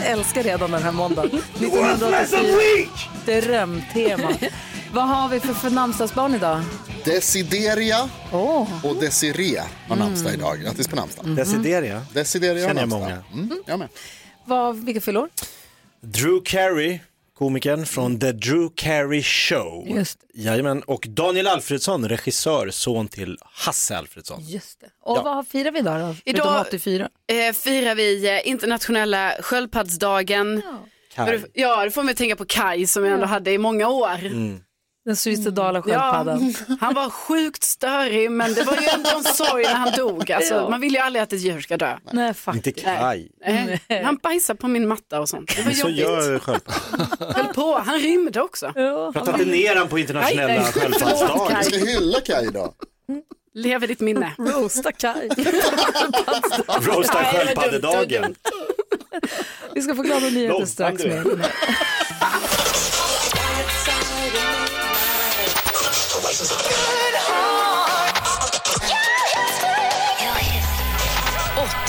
Jag älskar redan den här måndagen. 1984. Drömtema. Vad har vi för, för namnsdagsbarn idag? Desideria Åh, och Desiree har namnsdag idag. Grattis på namnsdagen. Desideria. Desideria har Känner jag namnsdag. Mm, jag med. vad, vilka fyllor? Drew Carey, komikern från The Drew Carey Show. Just Jajamän, och Daniel Alfredsson, regissör, son till Hasse Alfredsson. Just det. Och Ja. vad firar vi idag då? Idag- 84. Eh, firar vi eh, internationella sköldpaddsdagen. Kaj. Ja, det får mig att tänka på Kai som jag ändå hade i många år. Den suicidala Ja, sköldpaddan. han var sjukt störig men det var ju ändå en sorg när han dog. Alltså, Ja. Man vill ju aldrig att ett djur ska dö. Nej, Inte. Kaj. Eh, Han bajsade på min matta och sånt. Det var Så jobbigt. gör sköldpaddan. Höll på. Han rymde också. Ja, Prata inte ner han på internationella sköldpaddsdagen. Vi ska hylla Kaj idag. Lever ditt minne. Roasta Kaj. Roasta sköldpaddedagen. det är dumt. Vi ska få glada nyheter strax. Med.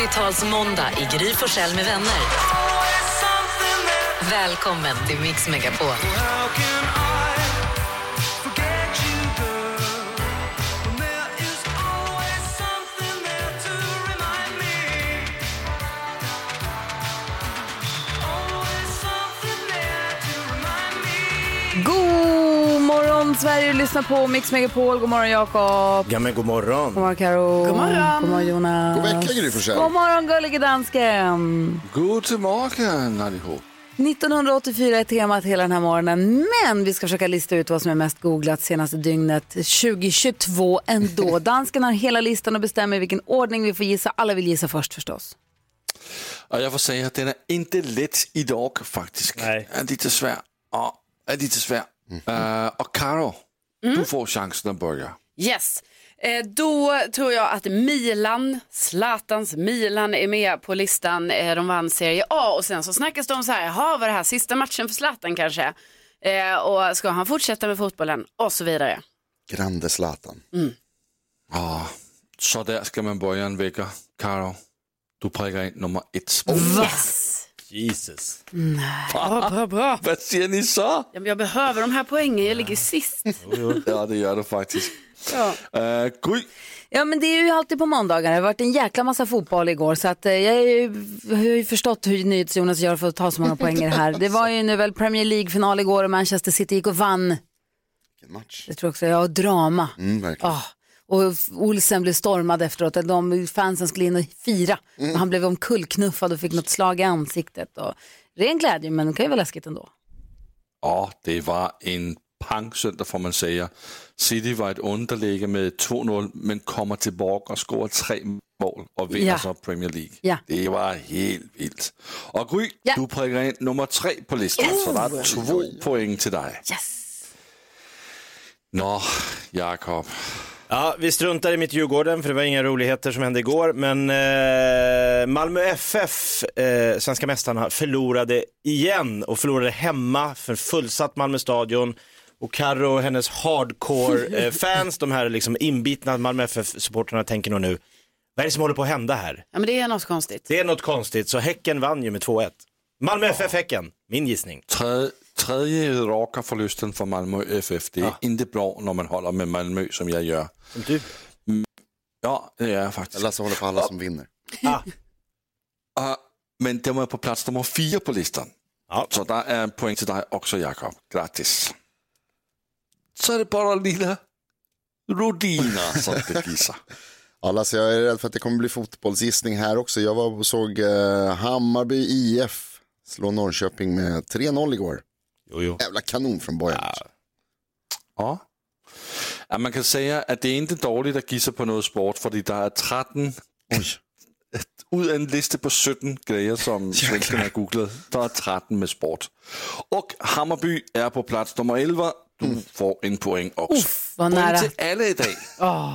80-talsmåndag i Gry Forssell med vänner. Välkommen till Mix Megapol. Sverige, lyssna på Mix Megapol. God morgon Jakob. Ja men god morgon. God morgon Karo. God morgon. God morgon Jonas. God vecka Gry Forssell. God morgon gullige dansken. God morgon allihop. 1984 är temat hela den här morgonen, men vi ska försöka lista ut vad som är mest googlat senaste dygnet 2022 ändå. Dansken har hela listan och bestämmer vilken ordning vi får gissa. Alla vill gissa först förstås. Och jag får säga att den är inte lätt idag faktiskt. Nej. Är lite svår. Ja, är lite svår. Eh, och Karo, du får chansen att börja. Yes. Eh, då tror jag att Milan, Zlatans Milan är med på listan. Eh, de vann Serie A och sen så snackas det om så här, jaha var det här sista matchen för Zlatan kanske? Eh, och ska han fortsätta med fotbollen? Och så vidare. Grande Zlatan. Ja, så där ska man börja en vecka. Karo, du prickar in nummer ett. Yes. Jesus. Bra, bra, bra. Vad säger ni så? Ja, men Jag behöver de här poängen, jag ligger sist. Ja, det gör du faktiskt. Ja. Uh, Ja, men det är ju alltid på måndagar. Det har varit en jäkla massa fotboll igår. Så att, eh, jag, är ju, jag har ju förstått hur NyhetsJonas gör för att ta så många poäng i det här. Det var ju nu väl Premier League-final igår och Manchester City gick och vann. Vilken match. Det tror jag också. Ja, och drama. Mm, verkligen. Ah, och Olsen blev stormad efteråt. De fansen skulle in och fira. Mm. Och han blev omkullknuffad och fick något slag i ansiktet. Och, ren glädje, men det kan ju vara läskigt ändå. Ja, det var en pangsøndag får man säga. City var ett underläge med 2-0 men kommer tillbaka och skorar tre mål och vinner Ja. så Premier League. Ja. Det var helt vilt. Och Gry, Ja. du prickar in nummer tre på listan så det är två poäng till dig. Yes! Nå, Jakob. Ja, vi struntar i mitt Djurgården för det var inga roligheter som hände igår. Men eh, Malmö FF, eh, svenska mästarna, förlorade igen och förlorade hemma för fullsatt Malmö stadion. Och Carro och hennes hardcore-fans, de här liksom inbitna Malmö FF-supportrarna tänker nog nu, vad är det som håller på att hända här? ja, men det är något konstigt. Det är något konstigt, så Häcken vann ju med 2-1. Malmö FF-Häcken, min gissning. Tredje, tredje raka förlusten för Malmö FF. Det är inte bra när man håller med Malmö som jag gör. Som du. Ja, det är jag faktiskt. Lasse håller på alla som vinner. Ah, Uh, men de är på plats nummer fyra på listan. Ja. Så där är en poäng till dig också Jakob. Grattis. Så är det bara lilla Rodina som ska gissa. Ja, Lasse, jag är rädd för att det kommer bli fotbollsgissning här också. Jag var och såg eh, Hammarby IF slå Norrköping med 3-0 igår. Jo, jo. Jävla kanon från början. Ja. Ja, man kan säga att det är inte dåligt att gissa på något sport för det är 13, Oj. Ud af en liste på 17 grejer som svenskarna har googlat, der er 13 med sport. Och Hammarby är på plats nummer 11. Du får en poäng också. Uff, vad poäng nära. till alla idag. Åh.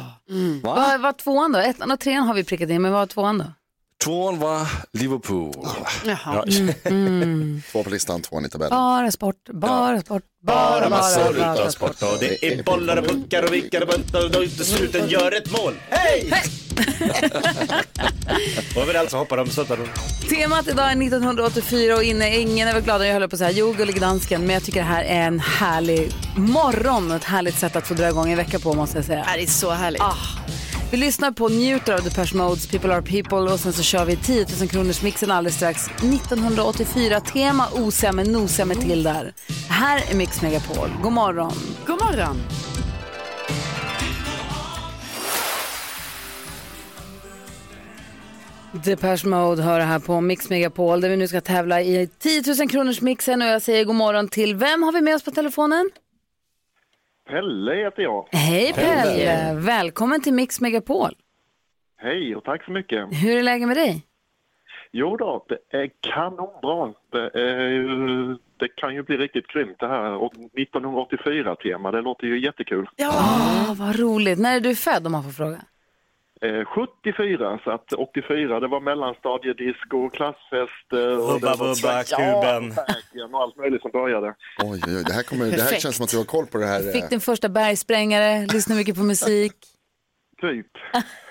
Va? Vad var tvåan då? Ettan och trean har vi prickat in, men vad var tvåan då? Tvåan var Liverpool. Jaha. Två på listan, tvåan i tabellen. Bara sport, bara sport, bara, bara, bara, bara sport. Och det är bollar och puckar och vickar och buntar och då till sluten gör ett mål. Hej! och överallt så hoppar de stöttar de. Temat idag är 1984 och inne, ingen är väl glad, jag håller på att säga jo gullig dansken, men jag tycker det här är en härlig morgon och ett härligt sätt att få dra igång en vecka på måste jag säga. Det är så härligt. Ah. Vi lyssnar på njuter av Depeche Modes People Are People och sen så kör vi 10 000 kronors mixen alldeles strax. 1984 tema osiga med med till där. Här är Mix Megapol. God morgon. God morgon. Depeche Mode hör här på Mix Megapol där vi nu ska tävla i 10 000 kronors mixen och jag säger god morgon till vem har vi med oss på telefonen? Pelle heter jag. Hej Pelle, välkommen till Mix Megapol. Hej och tack så mycket. Hur är läget med dig? Jo då, det är kanonbra. Det, är, det kan ju bli riktigt grymt det här. Och 1984-tema, det låter ju jättekul. Ah, vad roligt. När är du född om man får fråga? Eh, 74, så att 84 det var mellanstadiedisco, klassfester och Hubba bubba, kuben. Bergen och allt möjligt som började. Oj, oj, oj, det här, kommer, det här känns som att du har koll på det här. Fick eh, din första bergsprängare, lyssnar mycket på musik. Typ.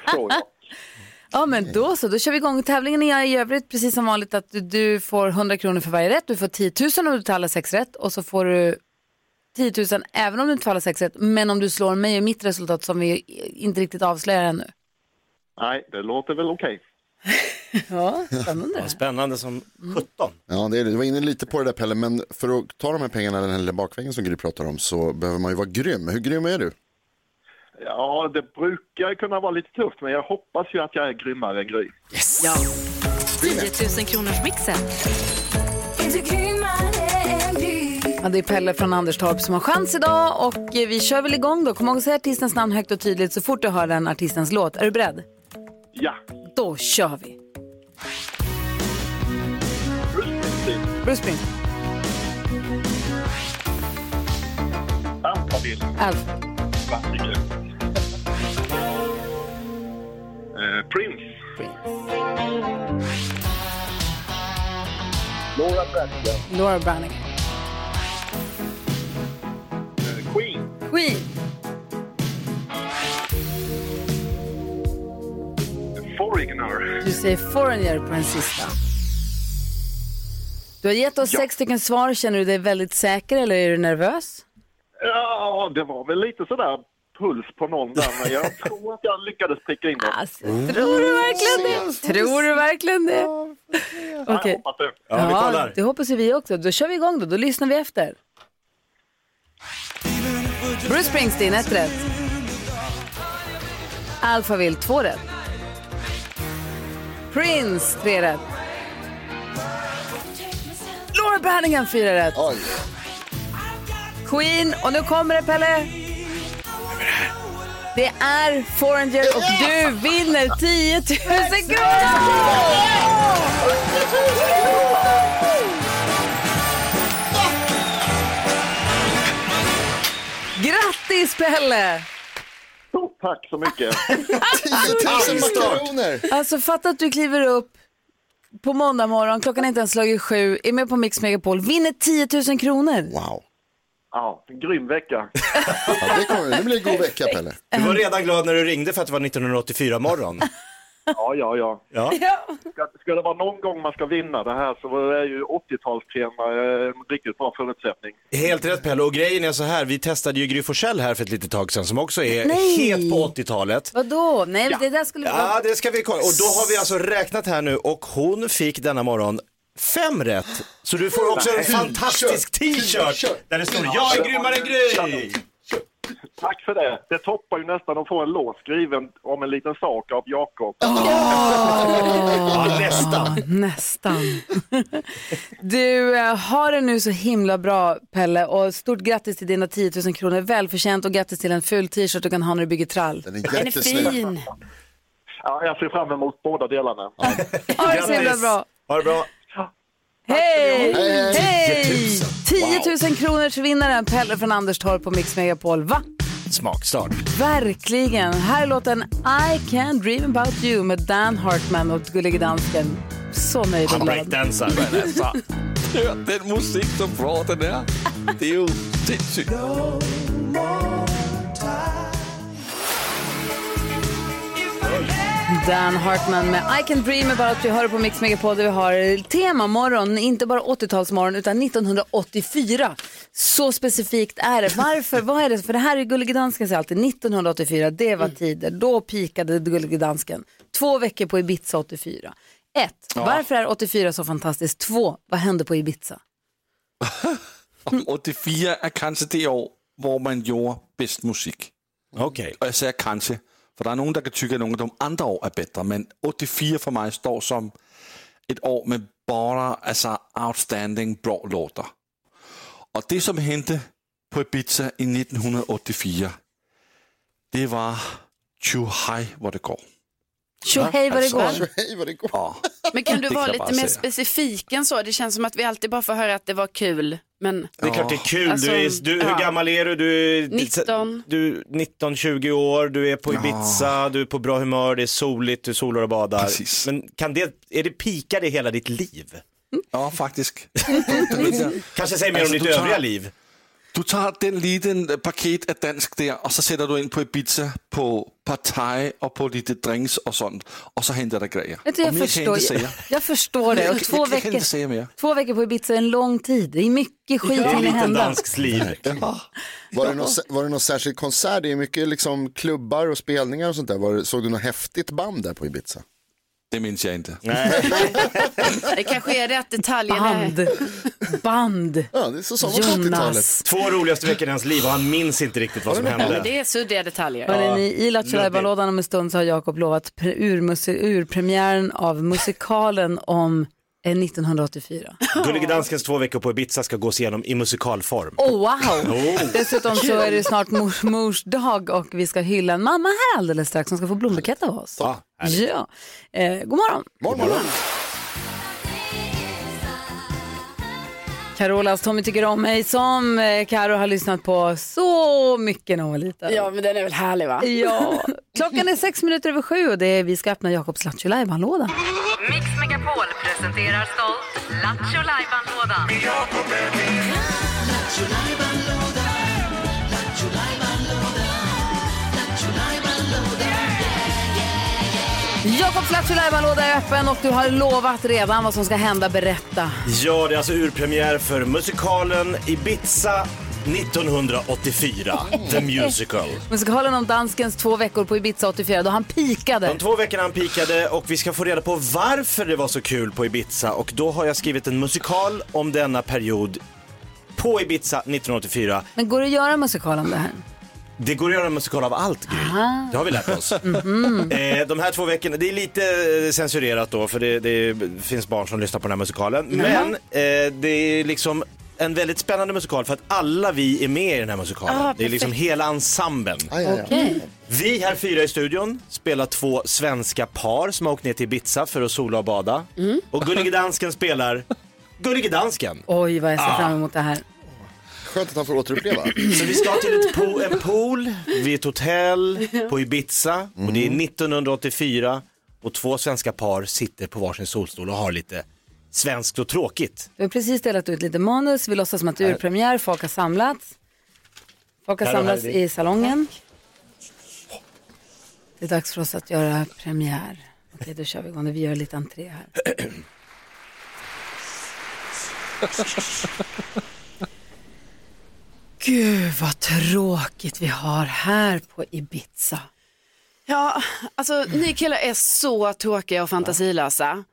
Så, ja. Ja men då så, då kör vi igång. Tävlingen är i övrigt precis som vanligt att du, du får 100 kronor för varje rätt. Du får 10 000 om du tar alla sex rätt och så får du 10 000 även om du inte får alla sex rätt. Men om du slår mig och mitt resultat som vi inte riktigt avslöjar ännu. Nej, det låter väl okej. Ja, spännande. Spännande som 17. Ja, det är, det. du var inne lite på det där Pelle, men för att ta de här pengarna den här lilla bakvägen som Gry pratar om så behöver man ju vara grym. Hur grym är du? Ja, det brukar kunna vara lite tufft, men jag hoppas ju att jag är grymmare än Gry. 10 000 kronors mixen. Ja, det är Pelle från Anderstorp som har chans idag och eh, vi kör väl igång då. Kom ihåg att säga artistens namn högt och tydligt så fort du hör den artistens låt. Är du beredd? Ja, Då kör vi. Bruce Springsteen. Alphaville. Alf. Klassiker. Eh, Prince. Laura Branigan. Laura Branigan. Eh, Queen. Queen. Foreigner. Du säger foreigner på den sista. Du har gett oss Ja. sex stycken svar. Känner du dig väldigt säker eller är du nervös? Ja, det var väl lite sådär puls på någon där, men jag tror att jag lyckades pricka in det. Alltså, tror du verkligen det? Tror du verkligen det? Okej. det. Ja, vi kollar. det hoppas vi också. Då kör vi igång då. Då lyssnar vi efter. Bruce Springsteen, ett rätt. Alphaville, två rätt. Prince, tre rätt. Laura Branigan, fyra rätt. Oj, Queen, och nu kommer det Pelle. Det är Foreigner och du vinner 10 000 kronor! Grattis Pelle! Stort tack så mycket. 10 000 makaroner! Alltså fatta att du kliver upp på måndag morgon, klockan är inte ens slagit sju, är med på Mix Megapol, vinner 10 000 kronor. Wow. Ja, grym vecka. Ja, det, kommer, det blir en god vecka Pelle. Du var redan glad när du ringde för att det var 1984 morgon. Ja, ja, ja. Ja. Ska, ska det vara någon gång man ska vinna det här så är ju 80-talstema en riktigt bra förutsättning. Helt rätt Pelle, och grejen är så här, vi testade ju Gry Forssell här för ett litet tag sedan som också är Nej. het på 80-talet. Vadå? Nej, det där skulle Ja, vara... det ska vi kolla. Och då har vi alltså räknat här nu och hon fick denna morgon fem rätt. Så du får också en fantastisk t-shirt där det står jag är grymmare än Gry. Tack för det. Det toppar ju nästan att få en låt skriven om en liten sak av Jakob. Ja, nästan. Nästan. Du, eh, har det nu så himla bra Pelle och stort grattis till dina 10 000 kronor. Välförtjänt och grattis till en ful t-shirt du kan ha när du bygger trall. Den är Den är jättesnygg. fin. Ja, jag ser fram emot båda delarna. Ha det så himla bra. Ha det bra. Hej! Hej, Hej! 10 000 kronors vinnaren Pelle från Anderstorp på Mix Megapol. Va? Smakstart. Verkligen. Här är låten I can dream about you med Dan Hartman och Gullige Dansken. Så nöjd och Han glad. breakdansar. Altså, hør den musik, bra den er. Det er jo sindssygt. Dan Hartman med I can dream about you hör på Mix Megapol där vi har temamorgon, inte bara 80-talsmorgon utan 1984. Så specifikt är det. Varför? Vad är det? För det här är Gullige Dansken säger alltid 1984, det var tider. Då pikade Gullige Dansken. Två veckor på Ibiza 84. Ett, varför är 84 så fantastiskt? Två, vad hände på Ibiza? 84 er kanskje det år, hvor man gjorde bedst musik. Okej. Og jeg siger kanskje, for der er nogen, der kan tykke, at nogle af de andre år er bedre. Men 84 for mig står som et år med bare altså outstanding bra låter. Og det, som hente på Ibiza i 1984, det var too high hvor det går. Tjo hej vad det går. Så hej vad det går. Ja, Men kan du vara lite mer säga. specifik än så? Det känns som att vi alltid bara får höra att det var kul. Men Det är klart det är kul. Alltså, du är, du, hur ja. gammal är du? Du är 19. Du är 19-20 år, du är på Ibiza, du är på bra humör, det är soligt, du solar och badar. Precis. Men kan det, är det pika det hela ditt liv? ja faktisk. Kanske säger mer Alltså, om ditt tar- övriga liv. Du tager den liten paket af dansk der, og så sætter du ind på Ibiza på partaj og på lite drinks og sådan, og så henter der grejer. Jag, jeg förstår, jag, jag förstår det. Och två, Jag veckor, inte säga mer. två veckor på Ibiza är en lång tid. Det är mycket skit Det är hinner lite hända. danskt liv. Var det, någon, var det någon särskild konsert? Det är mycket liksom klubbar och spelningar och sånt där. Var, det- såg du något häftigt band där på Ibiza? Det minns jag inte. det kanske är det att detaljerna är... Band. Band. Ja, det är så som var på 80-talet. Jonas. Två roligaste veckor i hans liv och han minns inte riktigt vad som Ja, men hände. det är suddiga detaljer. Hörrni, ni, I Lattjo om en stund så har Jakob lovat urpremiären av musikalen om 1984. Gullige Danskens två veckor på Ibiza ska gås igenom i musikalform. Oh, wow! Dessutom så är det snart mors, mors dag och vi ska hylla en mamma här alldeles strax som ska få blombukett av oss. Ja, härligt. Ja. Eh, god morgon! Morgon, morgon. Carolas Tommy tycker om mig som eh, Karo har lyssnat på så mycket när hon var liten. Ja, men den är väl härlig va? Ja. Klockan är sex minuter över sju och det är, vi ska öppna Jakobs Lattjo Lajban-låda. Mix Megapol presenterar stolt Lattjo Lajban-lådan. Jakobs Lattjo Lajban-låda är öppen och du har lovat redan vad som ska hända. Berätta. Ja, det är alltså urpremiär för musikalen Ibiza 1984, The Musical. Musikalen om danskens två veckor på Ibiza 84 då han pikade. De två veckorna han pikade och vi ska få reda på varför det var så kul på Ibiza och då har jag skrivit en musikal om denna period på Ibiza 1984. Men går det att göra en musikal om det här? Det går att göra en musikal av allt, Gry. Det har vi lärt oss. Mhm. eh, de här två veckorna, det är lite eh, censurerat då för det, det finns barn som lyssnar på den här musikalen. Men eh, det är liksom en väldigt spännande musikal för att alla vi är med i den här musikalen. Ah, det är liksom hela ensemblen. Aj, aj, aj. Okej. Vi här fyra i studion spelar två svenska par som har åkt ner till Ibiza för att sola och bada. Mm. Och Gullige Dansken spelar Gullige Dansken. Oj vad jag ser Ah. fram emot det här. Skönt att han får återuppleva. Så vi ska till ett po en pool vid ett hotell på Ibiza och det är 1984 och två svenska par sitter på varsin solstol och har lite svenskt och tråkigt. Vi har precis delat ut lite manus, vi låtsas som att det är urpremiär, folk har samlats. Folk har Här och samlats här är det. i salongen. Det är dags för oss att göra premiär. Okej, då kör vi igång. Vi gör lite entré här. Gud vad tråkigt vi har här på Ibiza. Ja, alltså ni killar är så tråkiga och fantasilösa.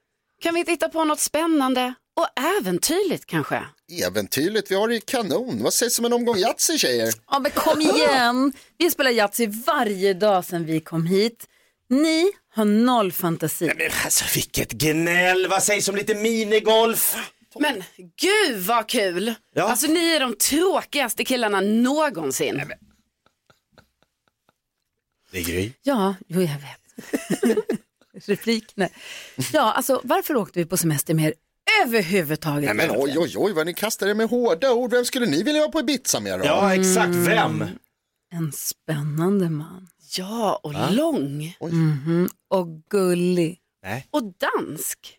Kan vi titta på något spännande och äventyrligt kanske? Äventyrligt, vi har det ju kanon. Vad sägs om en omgång Yatzy tjejer? Ja men kom igen! Vi spelar Yatzy varje dag sedan vi kom hit. Ni har noll fantasi. Men alltså vilket gnäll, vad sägs om lite minigolf? Men gud vad kul! Ja. Alltså ni är de tråkigaste killarna någonsin. Det är Gry. Ja, jo jag vet. Replik, nej. Ja, alltså varför åkte vi på semester med er överhuvudtaget? Nej men oj oj oj vad ni kastar er med hårda ord. Vem skulle ni vilja vara på Ibiza med då? Ja, exakt. Mm. Vem? En spännande man. Ja, och lång. Mhm. Och gullig. Nej. Och dansk.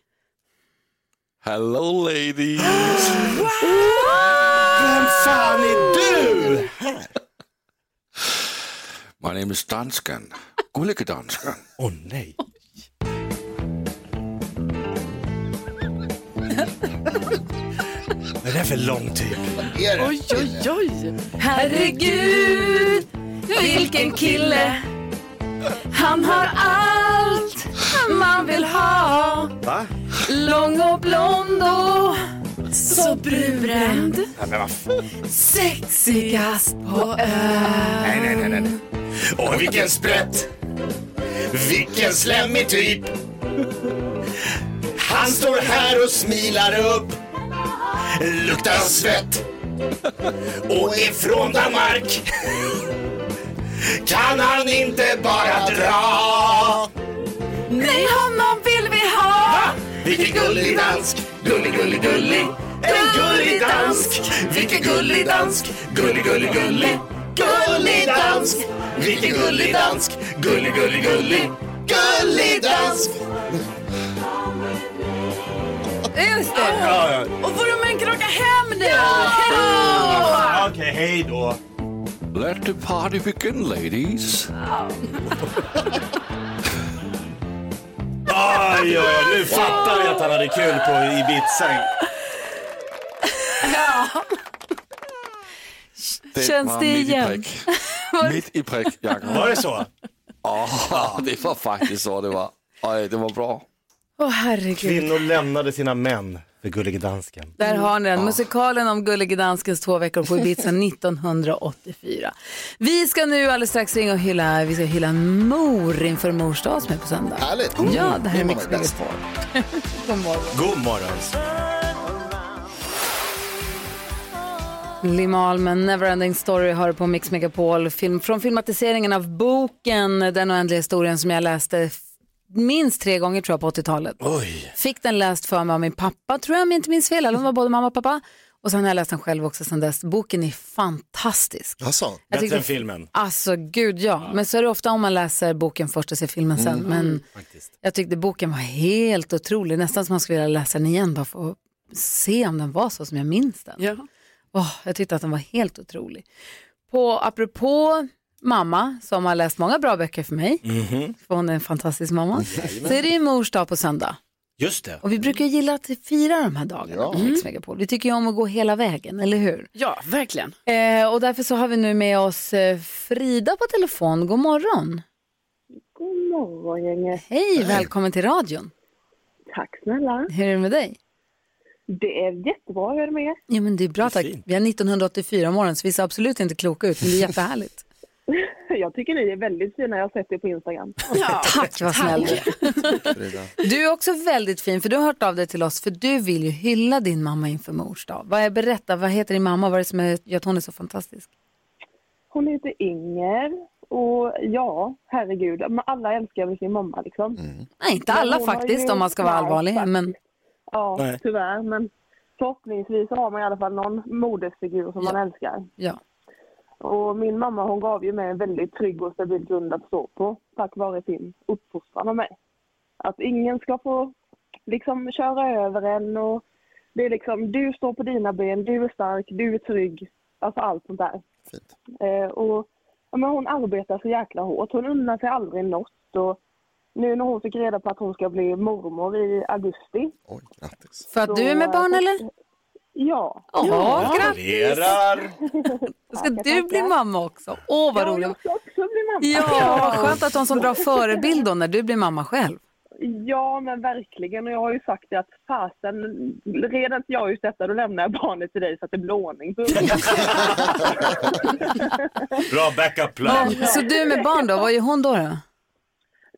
Hello ladies! Vem fan är du? My name is Dansken. Gullige Dansken. Åh nej. Vad är det för lång? Är det? Oj, oj, oj. Herregud, vilken kille. Han har allt man vill ha. Va? Lång och blond och så brunbränd. Sexigast på ön. Nej, nej, nej, nej. Åh, vilken sprätt! Vilken slemmig typ! Han står här och smilar upp, luktar svett och är från Danmark. Kan han inte bara dra? Nej, honom vill vi ha. Vilken gullig dansk, gullig, gullig, gullig. En gullig dansk, vilken gullig dansk, gullig, gullig, gullig. Gullig dansk, vilken gullig dansk, gullig, gullig, gullig. Gullig dansk. Just det. Ja, ja. Och får de en krocka hem nu? Okej, hej då. Let the party begin ladies. Oj, oj, nu fattar vi att han hade kul på Ibiza. Känns var det mitt i igen? Mitt i prick, Jakob. Var det så? Åh, det var faktiskt så det var. Oj, det var bra. Åh herregud. Kvinnor lämnade sina män för Gullige Dansken. Där har ni den, musikalen om Gullige Danskens två veckor på Ibiza 1984. Vi ska nu alldeles strax ringa och hylla, vi ska hylla mor inför mors dag som är på söndag. Härligt. Ja, det här är Mix. Megapol. God morgon. God morgon. Limahl med Neverending Story har du på Mix Megapol. Film, från filmatiseringen av boken Den oändliga historien som jag läste minst tre gånger tror jag på 80-talet. Oj. Fick den läst för mig av min pappa tror jag om jag inte minns fel. Eller var både mamma och pappa. Och sen har jag läst den själv också sen dess. Boken är fantastisk. Alltså, Jag Bättre än filmen. Alltså gud ja. Men så är det ofta om man läser boken först och ser filmen sen. Men Faktiskt. jag tyckte boken var helt otrolig. Nästan som man skulle vilja läsa den igen bara för att se om den var så som jag minns den. Ja. Åh, jag tyckte att den var helt otrolig. På, apropå mamma som har läst många bra böcker för mig, för hon är en fantastisk mamma, så är det ju mors dag på söndag. Just det. Och vi brukar gilla att fira de här dagarna Ja. på Megapol. Vi tycker ju om att gå hela vägen, eller hur? ja, verkligen. Eh, och därför så har vi nu med oss eh, Frida på telefon. God morgon. God morgon gänget. Hej, välkommen till radion. Tack snälla. Hur är det med dig? Det är jättebra, hur är det med er? Jo men det är bra tack. fint. Vi har 1984 morgon så vi ser absolut inte kloka ut men det är jättehärligt. Jag tycker ni är väldigt fina, jag har sett er på Instagram. Ja. Tack vad snäll du är. Frida. Du är också väldigt fin för du har hört av dig till oss för du vill ju hylla din mamma inför mors dag. Vad är, berätta, vad heter din mamma? Vad är det som är, gör att hon är så fantastisk? Hon heter Inger och ja, herregud, alla älskar väl sin mamma liksom. Nej inte alla faktiskt om man ska vara allvarlig. faktiskt. Men Ja, Nej. tyvärr, men förhoppningsvis har man i alla fall någon modersfigur som man älskar. ja. Och min mamma hon gav ju mig en väldigt trygg och stabil grund att stå på tack vare sin uppfostran av mig. Att ingen ska få liksom köra över en och det är liksom du står på dina ben, du är stark, du är trygg. Alltså allt sånt där. Fint. Eh, och ja, men hon arbetar så jäkla hårt. Hon unnar sig aldrig något. Och nu när hon fick reda på att hon ska bli mormor i augusti. Oj, grattis. För att du är med barn eller? Ja. Ja, grattis! Ska du bli mamma också? Åh vad Jag roligt. ska också bli mamma. Ja, vad skönt att en sån bra förebild då när du blir mamma själv. Ja, men verkligen. Och jag har ju sagt det att fasen, redan inte jag ut detta, då lämnar jag barnet till dig så att det blir ordning. Bra backup-plan. Så du med barn då, vad gör hon då? då?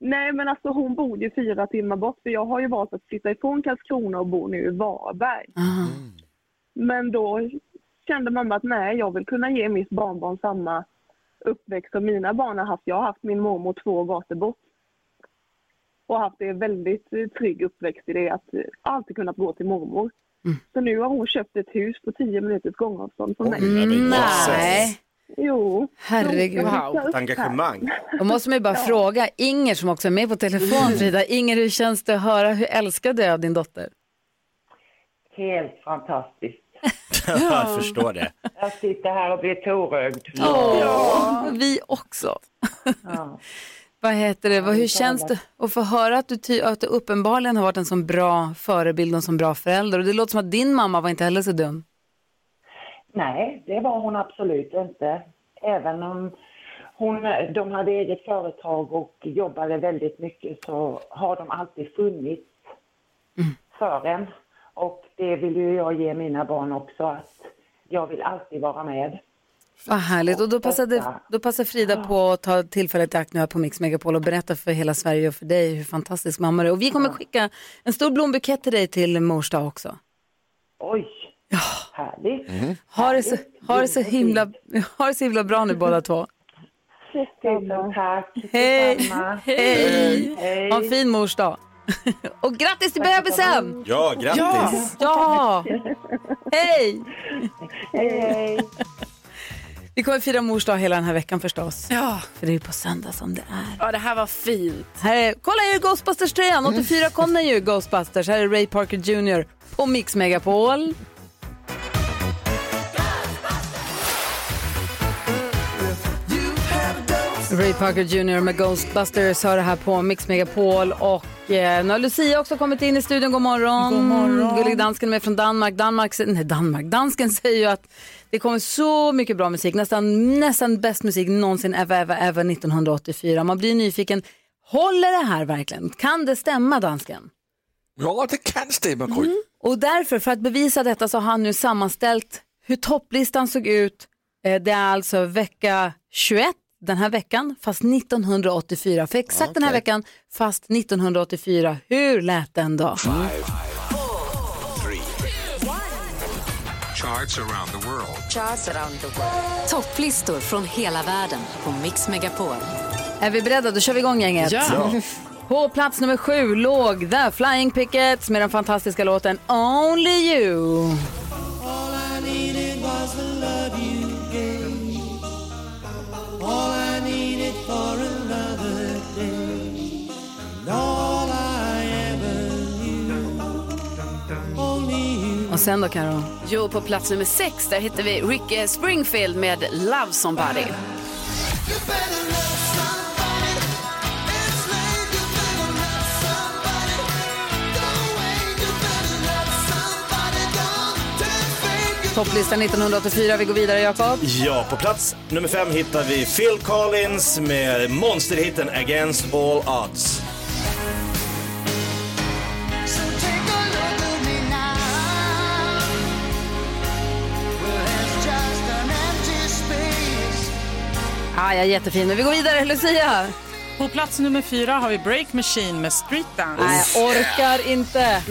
nej, men alltså hon bor ju fyra timmar bort, för jag har ju valt att flytta ifrån Karlskrona och bo nu i Varberg. Aha. Men då kände mamma att nej, jag vill kunna ge mitt barnbarn samma uppväxt som mina barn har haft. Jag har haft min mormor två gator bort. och haft en väldigt eh, trygg uppväxt i det att eh, alltid kunnat gå till mormor. Mm. Så nu har hon köpt ett hus på 10 minuters gångavstånd från mig. Nej. Jo. Herregud. Upp engagemang. Då måste man ju bara fråga Inger som också är med på telefon, Frida. Inger, hur känns det att höra hur älskad du är av din dotter? Helt fantastiskt. Jag förstår det. Jag sitter här och blir tårögd. Ja, vi också. Ja. Vad heter det? Hur känns det att få höra att du, ty- att du uppenbarligen har varit en sån bra förebild och en sån bra förälder? Och det låter som att din mamma var inte heller så dum. Nej, det var hon absolut inte. Även om hon, de hade eget företag och jobbade väldigt mycket så har de alltid funnits för en. Och det vill ju jag ge mina barn också, att jag vill alltid vara med. Vad härligt. Och då passade, då passar Frida på att ta tillfället i akt nu här på Mix Megapol och berätta för hela Sverige och för dig hur fantastisk mamma du är. Och vi kommer skicka en stor blombukett till dig till mors dag också. Oj, härligt. Ha det, så, ha, det så himla, ha det så himla bra nu båda två. Tusen tack. Hej! Hej! Hej. Ha en fin mors dag. Och grattis till bebisen! Ja, grattis! Ja! Hej! Hej, hej. Vi kommer fira mors dag hela den här veckan förstås. Ja. För det är ju på söndag som det är. Ja, det här var fint. Här är, kolla här är Ghostbusters-tröjan. 84 kom den ju, Ghostbusters. Här är Ray Parker Jr. på Mix Megapol. Ray Parker Jr med Ghostbusters hör det här på Mix Megapol och eh, nu har Lucia också kommit in i studion. God morgon. God morgon. Gullig dansken med från Danmark. Danmark, nej, Danmark. Dansken säger ju att det kommer så mycket bra musik, nästan, nästan bäst musik någonsin ever, ever, ever 1984. Man blir nyfiken, håller det här verkligen? Kan det stämma dansken? Ja, det kan stämma, Gry. Och därför, för att bevisa detta, så har han nu sammanställt hur topplistan såg ut. Eh, Det är alltså vecka 21 den här veckan, fast 1984. För exakt den här veckan, fast 1984. Hur lät den då? Charts around the world. Charts around the world. Topplistor från hela världen på Mix Megapol. Är vi beredda? Då kör vi igång gänget. Ja. På plats nummer sju låg The Flying Pickets med den fantastiska låten Only You. All I needed for another day. And all I ever knew. Only you. Och sen då Karo? Jo, på plats nummer sex där hittar vi Rick Springfield med Love Somebody. Topplistan 1984. Vi går vidare Jakob. Ja, på plats nummer fem hittar vi Phil Collins med monsterhitten Against All Odds. Ah, ja, jättefin. Men vi går vidare. Lucia. På plats nummer fyra har vi Break Machine med Street Dance. Nej, jag orkar inte.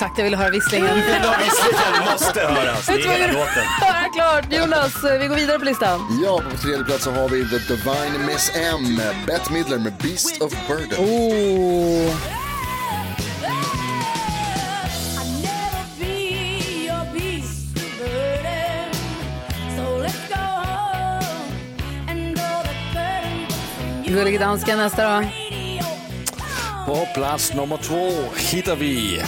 Exakt, jag ville höra visslingen. Visslingen måste höras. Det Jag är tror hela jag- låten. Höra klart. Jonas, vi går vidare på listan. Ja, på tredje plats så har vi The Divine Miss M, Bette Midler med Beast of Burden. Oh. Gullige dansken nästa då. På plats nummer två hittar vi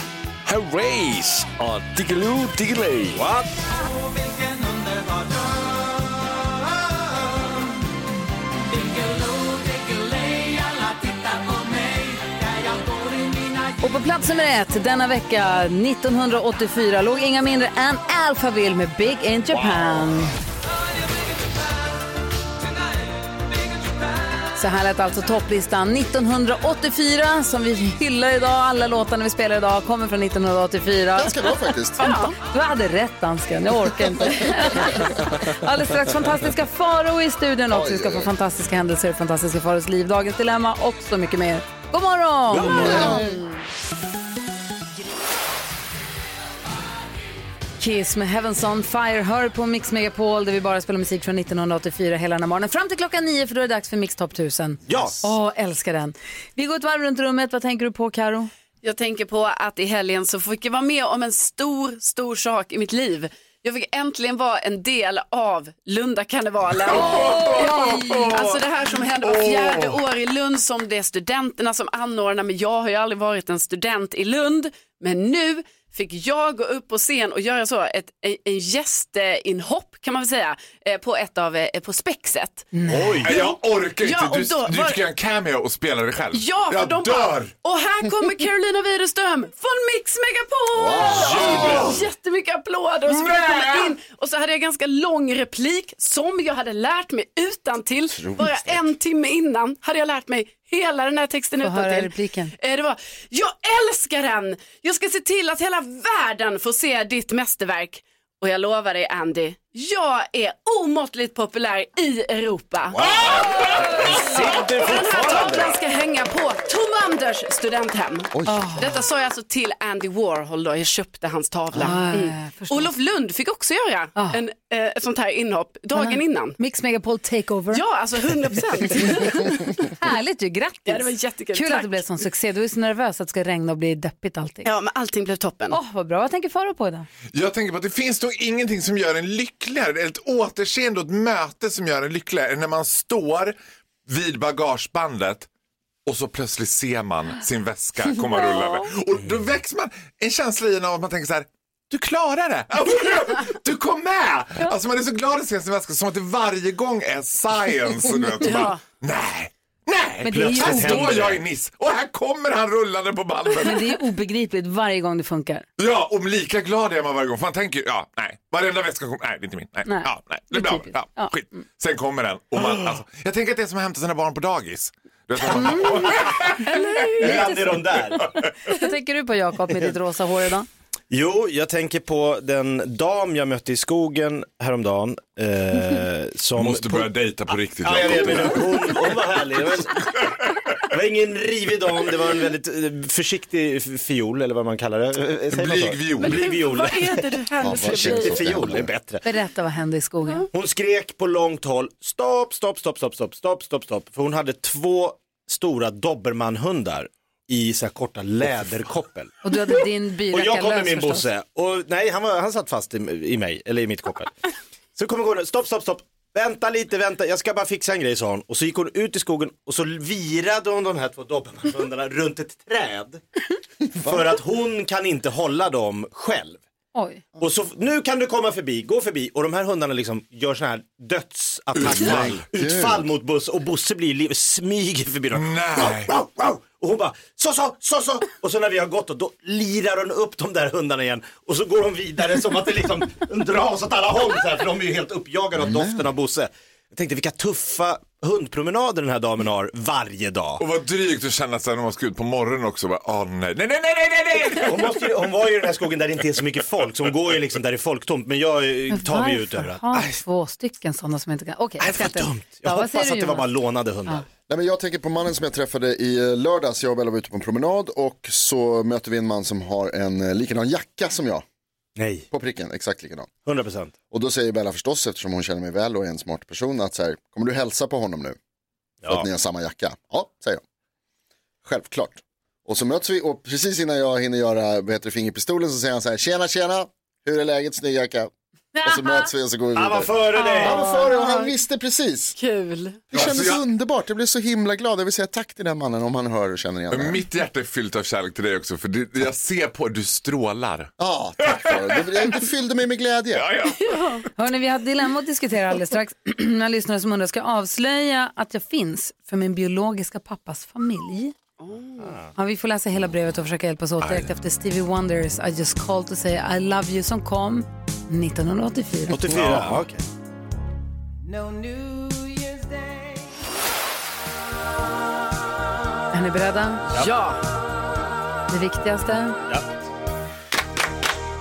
Herreys och Diggiloo Diggiley. What? Och på plats nummer ett denna vecka 1984 låg inga mindre än Alphaville med Big in Japan. Så här lät alltså topplistan 1984 som vi hyllar idag. Alla låtarna vi spelar idag kommer från 1984. Ganska bra faktiskt. Ja, du hade rätt dansken, jag orkar inte. Alldeles strax fantastiska Farao i studion också. Vi ska få fantastiska händelser fantastiska Faraos liv, dagens dilemma och så mycket mer. God morgon! God morgon! Kiss med Heavens on Fire hör på Mix Megapol där vi bara spelar musik från 1984 hela den här morgonen. Fram till klockan nio för då är det dags för Mix Top 1000. Ja! Åh, älskar den. Vi går ett varv runt rummet. Vad tänker du på Karo? Jag tänker på att i helgen så fick jag vara med om en stor, stor sak i mitt liv. Jag fick äntligen vara en del av Lundakarnevalen. Ja, alltså det här som händer var fjärde år i Lund som det är studenterna som anordnar. Men jag har ju aldrig varit en student i Lund. Men nu fick jag gå upp på scen och göra så ett en, en gästinhopp kan man väl säga eh, på ett av eh, på spexet. Oj! Jag orkar inte. Ja, och du då du var- fick göra en cameo och spela dig själv. Ja, för jag de dör! bara, och här kommer Carolina Widerström från Mix Megapol! Wow. Och Jättemycket applåder och så, komma in. och så hade jag ganska lång replik som jag hade lärt mig utan till. Bara en timme innan hade jag lärt mig hela den här texten Få utan höra repliken. Det var, jag älskar den! Jag ska se till att hela världen får se ditt mästerverk. Och jag lovar dig Andy, jag är omåttligt populär i Europa. Sitter Den här tavlan ska hänga på Tom Anders studenthem. Oj. Detta sa jag alltså till Andy Warhol då, jag köpte hans tavla. Ah, Mm. Olof Lund fick också göra en, eh, ett sånt här inhopp dagen innan. Mix Megapol takeover. Ja, alltså 100 procent. Härligt ju, grattis. Ja, det var jättekul. Kul Tack. att det blev sån succé. Du är så nervös att det ska regna och bli deppigt allting. Ja, men allting blev toppen. Åh, vad bra. Vad tänker Farao på idag? Jag tänker på att det finns nog ingenting som gör en lyckligare, ett återseende och ett möte som gör en lyckligare när man står vid bagagebandet och så plötsligt ser man sin väska komma Ja. rullande. Och då väcks man en känsla i en av att man tänker så här, du klarar det! Du kom med! Alltså man är så glad att se sin väska som att det varje gång är science. Du vet, Ja. bara, nej, nej! Men det är ju här står jag i Nice och här kommer han rullande på bandet. Men det är obegripligt varje gång det funkar. Ja, och lika glad är man varje gång. För man tänker, ja, nej, varenda väska kommer, nej, det är inte min. Nej, Nej. Ja, nej, det är bra. Ja, skit. Sen kommer den. Och man, alltså, jag tänker att det är som att hämta sina barn på dagis. Du vet, man, Ibland är de där. Vad tänker du på Jakob med ditt rosa hår idag? Jo, jag tänker på den dam jag mötte i skogen häromdagen. Eh, som Måste börja dejta på riktigt. Ja, jag vet, men hon, hon var härlig. Det var, det var ingen rivig dam, det var en väldigt eh, försiktig fiol eller vad man kallar det. Eh, säger man så? Blyg viol. Blyg viol. Vad är det du här ska Försiktig fiol är bättre. Berätta vad hände i skogen. Hon skrek på långt håll, stopp, stopp, stopp, stopp, stopp, stopp, stopp, stopp. För hon hade två stora dobermannhundar i så här korta läderkoppel. Och du hade din Och byracka jag kom med min. Bosse och nej, han, var, han satt fast i, i mig, eller i mitt koppel. Så kommer hon, stopp, stopp, stopp. Vänta lite, vänta, jag ska bara fixa en grej sa hon. Och så gick hon ut i skogen och så virade hon de här två dobermannhundarna runt ett träd. För att hon kan inte hålla dem själv. Oj. Och så, nu kan du komma förbi, gå förbi och de här hundarna liksom gör såna här dödsattacker, Utfall. mot Bosse och Bosse blir liv, smyger förbi dem. Nej. Och hon bara så, så, så, så. Och så när vi har gått då, då lirar hon upp de där hundarna igen och så går de vidare som att det liksom dras åt alla håll så här, för de är ju helt uppjagade av doften av Bosse. Jag tänkte vilka tuffa hundpromenader den här damen har varje dag. Och vad drygt att känna sig när man ska ut på morgonen också. Bara, Åh nej, nej, nej, nej, nej, nej. Hon, måste ju, hon var ju i den här skogen där det inte är så mycket folk, så hon går ju liksom där det är folktomt. Men jag eh, tar mig ut överallt. ha två stycken sådana som inte kan... Okej, jag ska inte... Jag Ja, vad säger hoppas du, att det var bara lånade hundar. Nej, men jag tänker på mannen som jag träffade i eh, lördags. Jag och Bella var ute på en promenad och så möter vi en man som har en eh, likadan jacka som jag. Nej. På pricken, exakt likadan. 100 procent. Och då säger Bella förstås, eftersom hon känner mig väl och är en smart person, att så här, kommer du hälsa på honom nu? För Ja. att ni har samma jacka? Ja, säger jag. Självklart. Och så möts vi och precis innan jag hinner göra vad heter det, fingerpistolen så säger han så här, tjena tjena, hur är läget, snygg jacka? Och så möts vi och så går vi vidare. Han var före dig. Han var före och han visste precis. Kul. Det kändes så jag- underbart, jag blev så himla glad. Jag vill säga tack till den mannen om han hör och känner igen mig. Mitt hjärta är fyllt av kärlek till dig också. För det, jag ser på du strålar. Ja, tack för det. det. Det fyllde mig med glädje. Hörrni, vi har ett dilemma att diskutera alldeles strax. Några lyssnare som undrar, ska jag avslöja att jag finns för min biologiska pappas familj? Ja, vi får läsa hela brevet och försöka hjälpas åt direkt efter Stevie Wonders I just called to say I love you som kom 1984. 84, ja. Year's Day. ni beredda? Ja. Det viktigaste? Ja.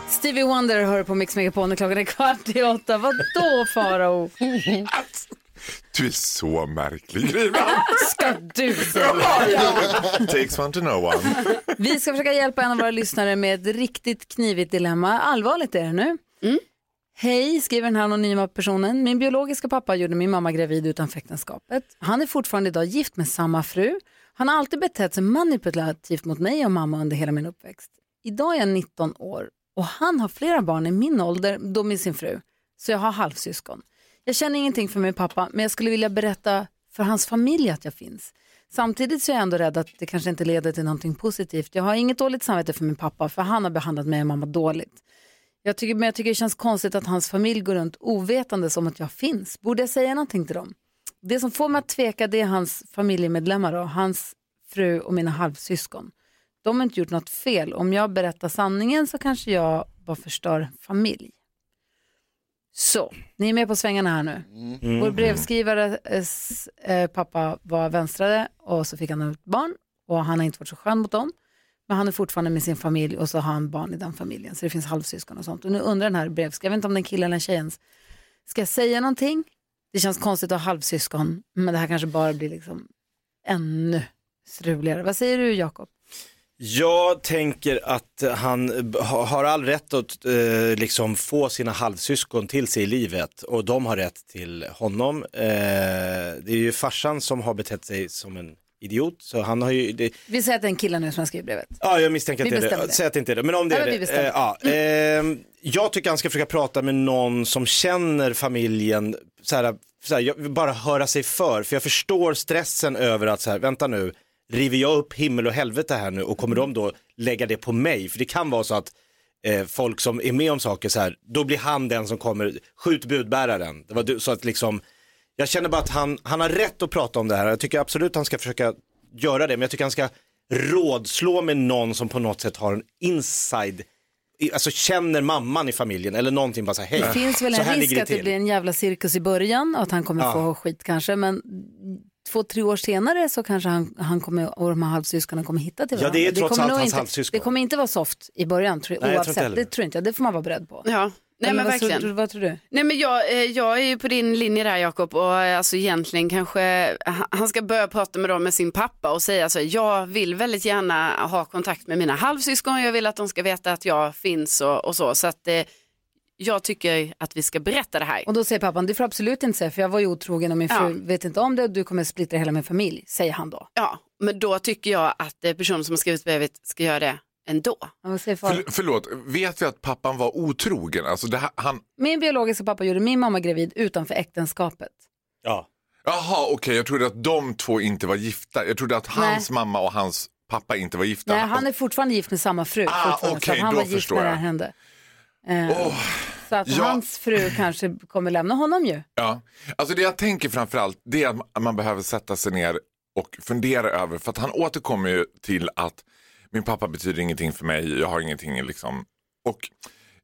Stevie Wonder hör på Mix Megapol när klockan är kvart i åtta. Vadå Farao? Du är så märklig Gry. Ska du säga? Takes one to know one. Vi ska försöka hjälpa en av våra lyssnare med ett riktigt knivigt dilemma. Allvarligt är det nu. Mm. Hej, skriver den här anonyma personen. Min biologiska pappa gjorde min mamma gravid utanför äktenskapet. Han är fortfarande idag gift med samma fru. Han har alltid betett sig manipulativt mot mig och mamma under hela min uppväxt. Idag är jag 19 år och han har flera barn i min ålder, då med sin fru. Så jag har halvsyskon. Jag känner ingenting för min pappa, men jag skulle vilja berätta för hans familj att jag finns. Samtidigt så är jag ändå rädd att det kanske inte leder till någonting positivt. Jag har inget dåligt samvete för min pappa, för han har behandlat mig och mamma dåligt. Jag tycker, men jag tycker det känns konstigt att hans familj går runt ovetande om att jag finns. Borde jag säga någonting till dem? Det som får mig att tveka det är hans familjemedlemmar, då, hans fru och mina halvsyskon. De har inte gjort något fel. Om jag berättar sanningen så kanske jag bara förstör familj. Så, ni är med på svängarna här nu. Mm. Vår brevskrivare eh, pappa var vänstrade och så fick han ett barn och han har inte varit så skön mot dem. Men han är fortfarande med sin familj och så har han barn i den familjen. Så det finns halvsyskon och sånt. Och nu undrar den här brevskrivaren, jag vet inte om den killen eller tjejen, ska jag säga någonting? Det känns konstigt att ha halvsyskon, men det här kanske bara blir liksom ännu struligare. Vad säger du Jakob? Jag tänker att han har all rätt att eh, liksom få sina halvsyskon till sig i livet och de har rätt till honom. Eh, det är ju farsan som har betett sig som en idiot, så han har ju, det, Vi säger att det är en kille nu som har skrivit brevet. Ja, jag misstänker att Vi det är det. Säg att det inte är det. Men om det Ja, är det. Eh, ja, ehm, jag tycker han ska försöka prata med någon som känner familjen, så här, så här, jag bara höra sig för. För jag förstår stressen över att, så här, vänta nu, river jag upp himmel och helvete här nu och kommer de då lägga det på mig? För det kan vara så att eh, folk som är med om saker så här, då blir han den som kommer, skjut budbäraren. Det var du, så att liksom, jag känner bara att han, han har rätt att prata om det här. Jag tycker absolut han ska försöka göra det, men jag tycker han ska rådslå med någon som på något sätt har en inside, alltså känner mamman i familjen eller någonting bara så här, hej, Det finns väl en risk ligger att det blir en jävla cirkus i början och att han kommer Ja. få skit kanske. Men två, tre år senare så kanske han, han kommer, och de här halvsyskonen kommer hitta till Ja, varandra. det är trots kommer allt hans inte, halvsyskon. Det kommer inte vara soft i början, tror, Nej, jag tror inte oavsett. heller. det tror inte jag. Det får man vara beredd på. Ja. Nej, men vad, verkligen. tror, vad tror du? Nej, men jag, eh, jag är ju på din linje där Jakob och eh, alltså egentligen kanske ha- han ska börja prata med dem med sin pappa och säga så jag vill väldigt gärna ha kontakt med mina halvsyskon, jag vill att de ska veta att jag finns och, och så. Så att eh, jag tycker att vi ska berätta det här. Och då säger pappan, du får absolut inte säga för jag var ju otrogen och min fru Ja. vet inte om det och du kommer splittra hela min familj, säger han då. Ja, men då tycker jag att eh, personen som har skrivit brevet ska göra det ändå. För, förlåt, vet vi att pappan var otrogen? Alltså det här, han... Min biologiska pappa gjorde min mamma gravid utanför äktenskapet. Ja. Jaha, okej, jag trodde att de två inte var gifta. Jag trodde att hans mamma och hans pappa inte var gifta. Nej, han är fortfarande gift med samma fru. Ah, okej, han då var gift när det här jag. hände. Eh, så att ja. hans fru kanske kommer lämna honom ju. Ja, alltså det jag tänker framförallt det är att man behöver sätta sig ner och fundera över, för att han återkommer ju till att min pappa betyder ingenting för mig, jag har ingenting liksom. Och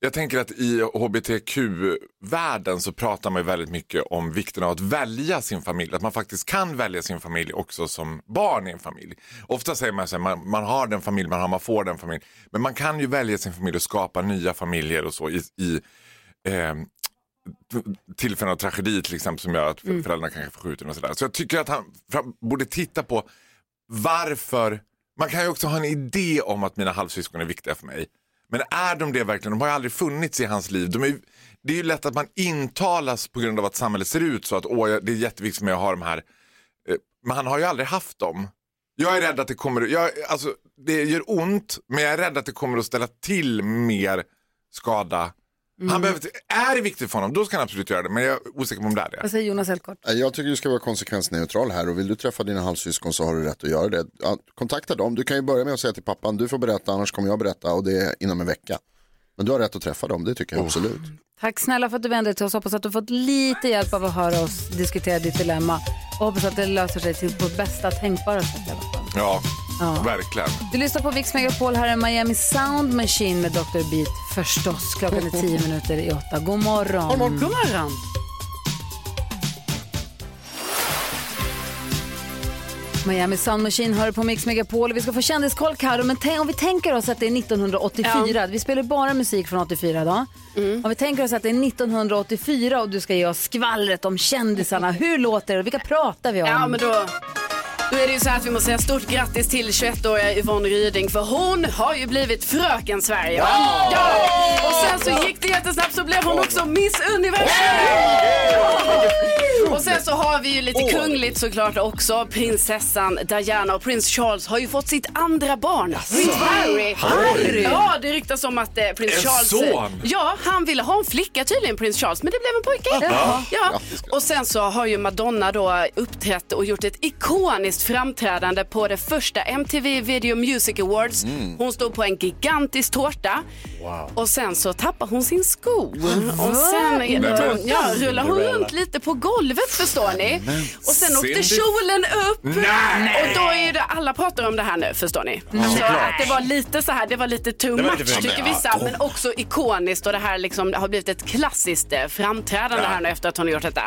jag tänker att i hbtq-världen så pratar man väldigt mycket om vikten av att välja sin familj, att man faktiskt kan välja sin familj också som barn i en familj. Ofta säger man att man, man har den familj man har, man får den familj, men man kan ju välja sin familj och skapa nya familjer och så i, i eh, tillfällen av tragedi till exempel som gör att Mm. föräldrarna kanske får skjuten och sådär. Så jag tycker att han borde titta på varför, man kan ju också ha en idé om att mina halvsyskon är viktiga för mig. Men är de det verkligen? De har ju aldrig funnits i hans liv. De är, det är ju lätt att man intalas på grund av att samhället ser ut så att Åh, det är jätteviktigt för mig att ha de här. Eh, men han har ju aldrig haft dem. Jag är rädd att det kommer, jag, alltså, det gör ont men jag är rädd att det kommer att ställa till mer skada. Mm. Han behöver, är det viktigt för honom då ska han absolut göra det men jag är osäker på om det är det. Vad säger Jonas helt kort? Jag tycker du ska vara konsekvensneutral här och vill du träffa dina halvsyskon så har du rätt att göra det. Kontakta dem, du kan ju börja med att säga till pappan, du får berätta annars kommer jag berätta och det är inom en vecka. Men du har rätt att träffa dem, det tycker jag absolut. Tack snälla för att du vände dig till oss. Hoppas att du fått lite hjälp av att höra oss diskutera ditt dilemma. Och hoppas att det löser sig till på bästa tänkbara sätt i alla fall. Ja, Ja. verkligen. Du lyssnar på Mix Megapol. Här är Miami Sound Machine med Dr. Beat. Förstås, klockan är tio minuter i åtta. God morgon. God morgon. God morgon. Miami Sound Machine hör på Mix Megapol. Vi ska få kändiskoll, Karo, men tänk, om vi tänker oss att det är 1984. Vi spelar bara musik från 84 idag. Mm. Om vi tänker oss att det är 1984 och du ska ge oss skvallret om kändisarna. Hur låter det? Vilka pratar vi om? Ja, men då, då är det ju så här att vi måste säga stort grattis till 21-åriga Yvonne Ryding för hon har ju blivit fröken Sverige. va? Ja! Och sen så gick det jättesnabbt så blev hon också Miss Universum. Och sen så har vi ju lite kungligt såklart också. Prinsessan Diana och prins Charles har ju fått sitt andra barn. Prins Harry. Harry? Ja, det ryktas om att eh, prins En Charles... son? Ja, han ville ha en flicka tydligen, prins Charles, men det blev en pojke. Jaha. Ja. Och sen så har ju Madonna då uppträtt och gjort ett ikoniskt framträdande på det första MTV Video Music Awards. Mm. Hon stod på en gigantisk tårta. Och sen så tappar hon sin sko. Och sen Nej, men- ja, rullar hon runt lite på golvet förstår ni. Och sen åkte kjolen upp. Nej! Och då är det, alla pratar om det här nu förstår ni. Ja. Så att det var lite så här, det var lite too much tycker vissa. Men också ikoniskt och det här liksom har blivit ett klassiskt eh, framträdande här nu efter att hon har gjort detta.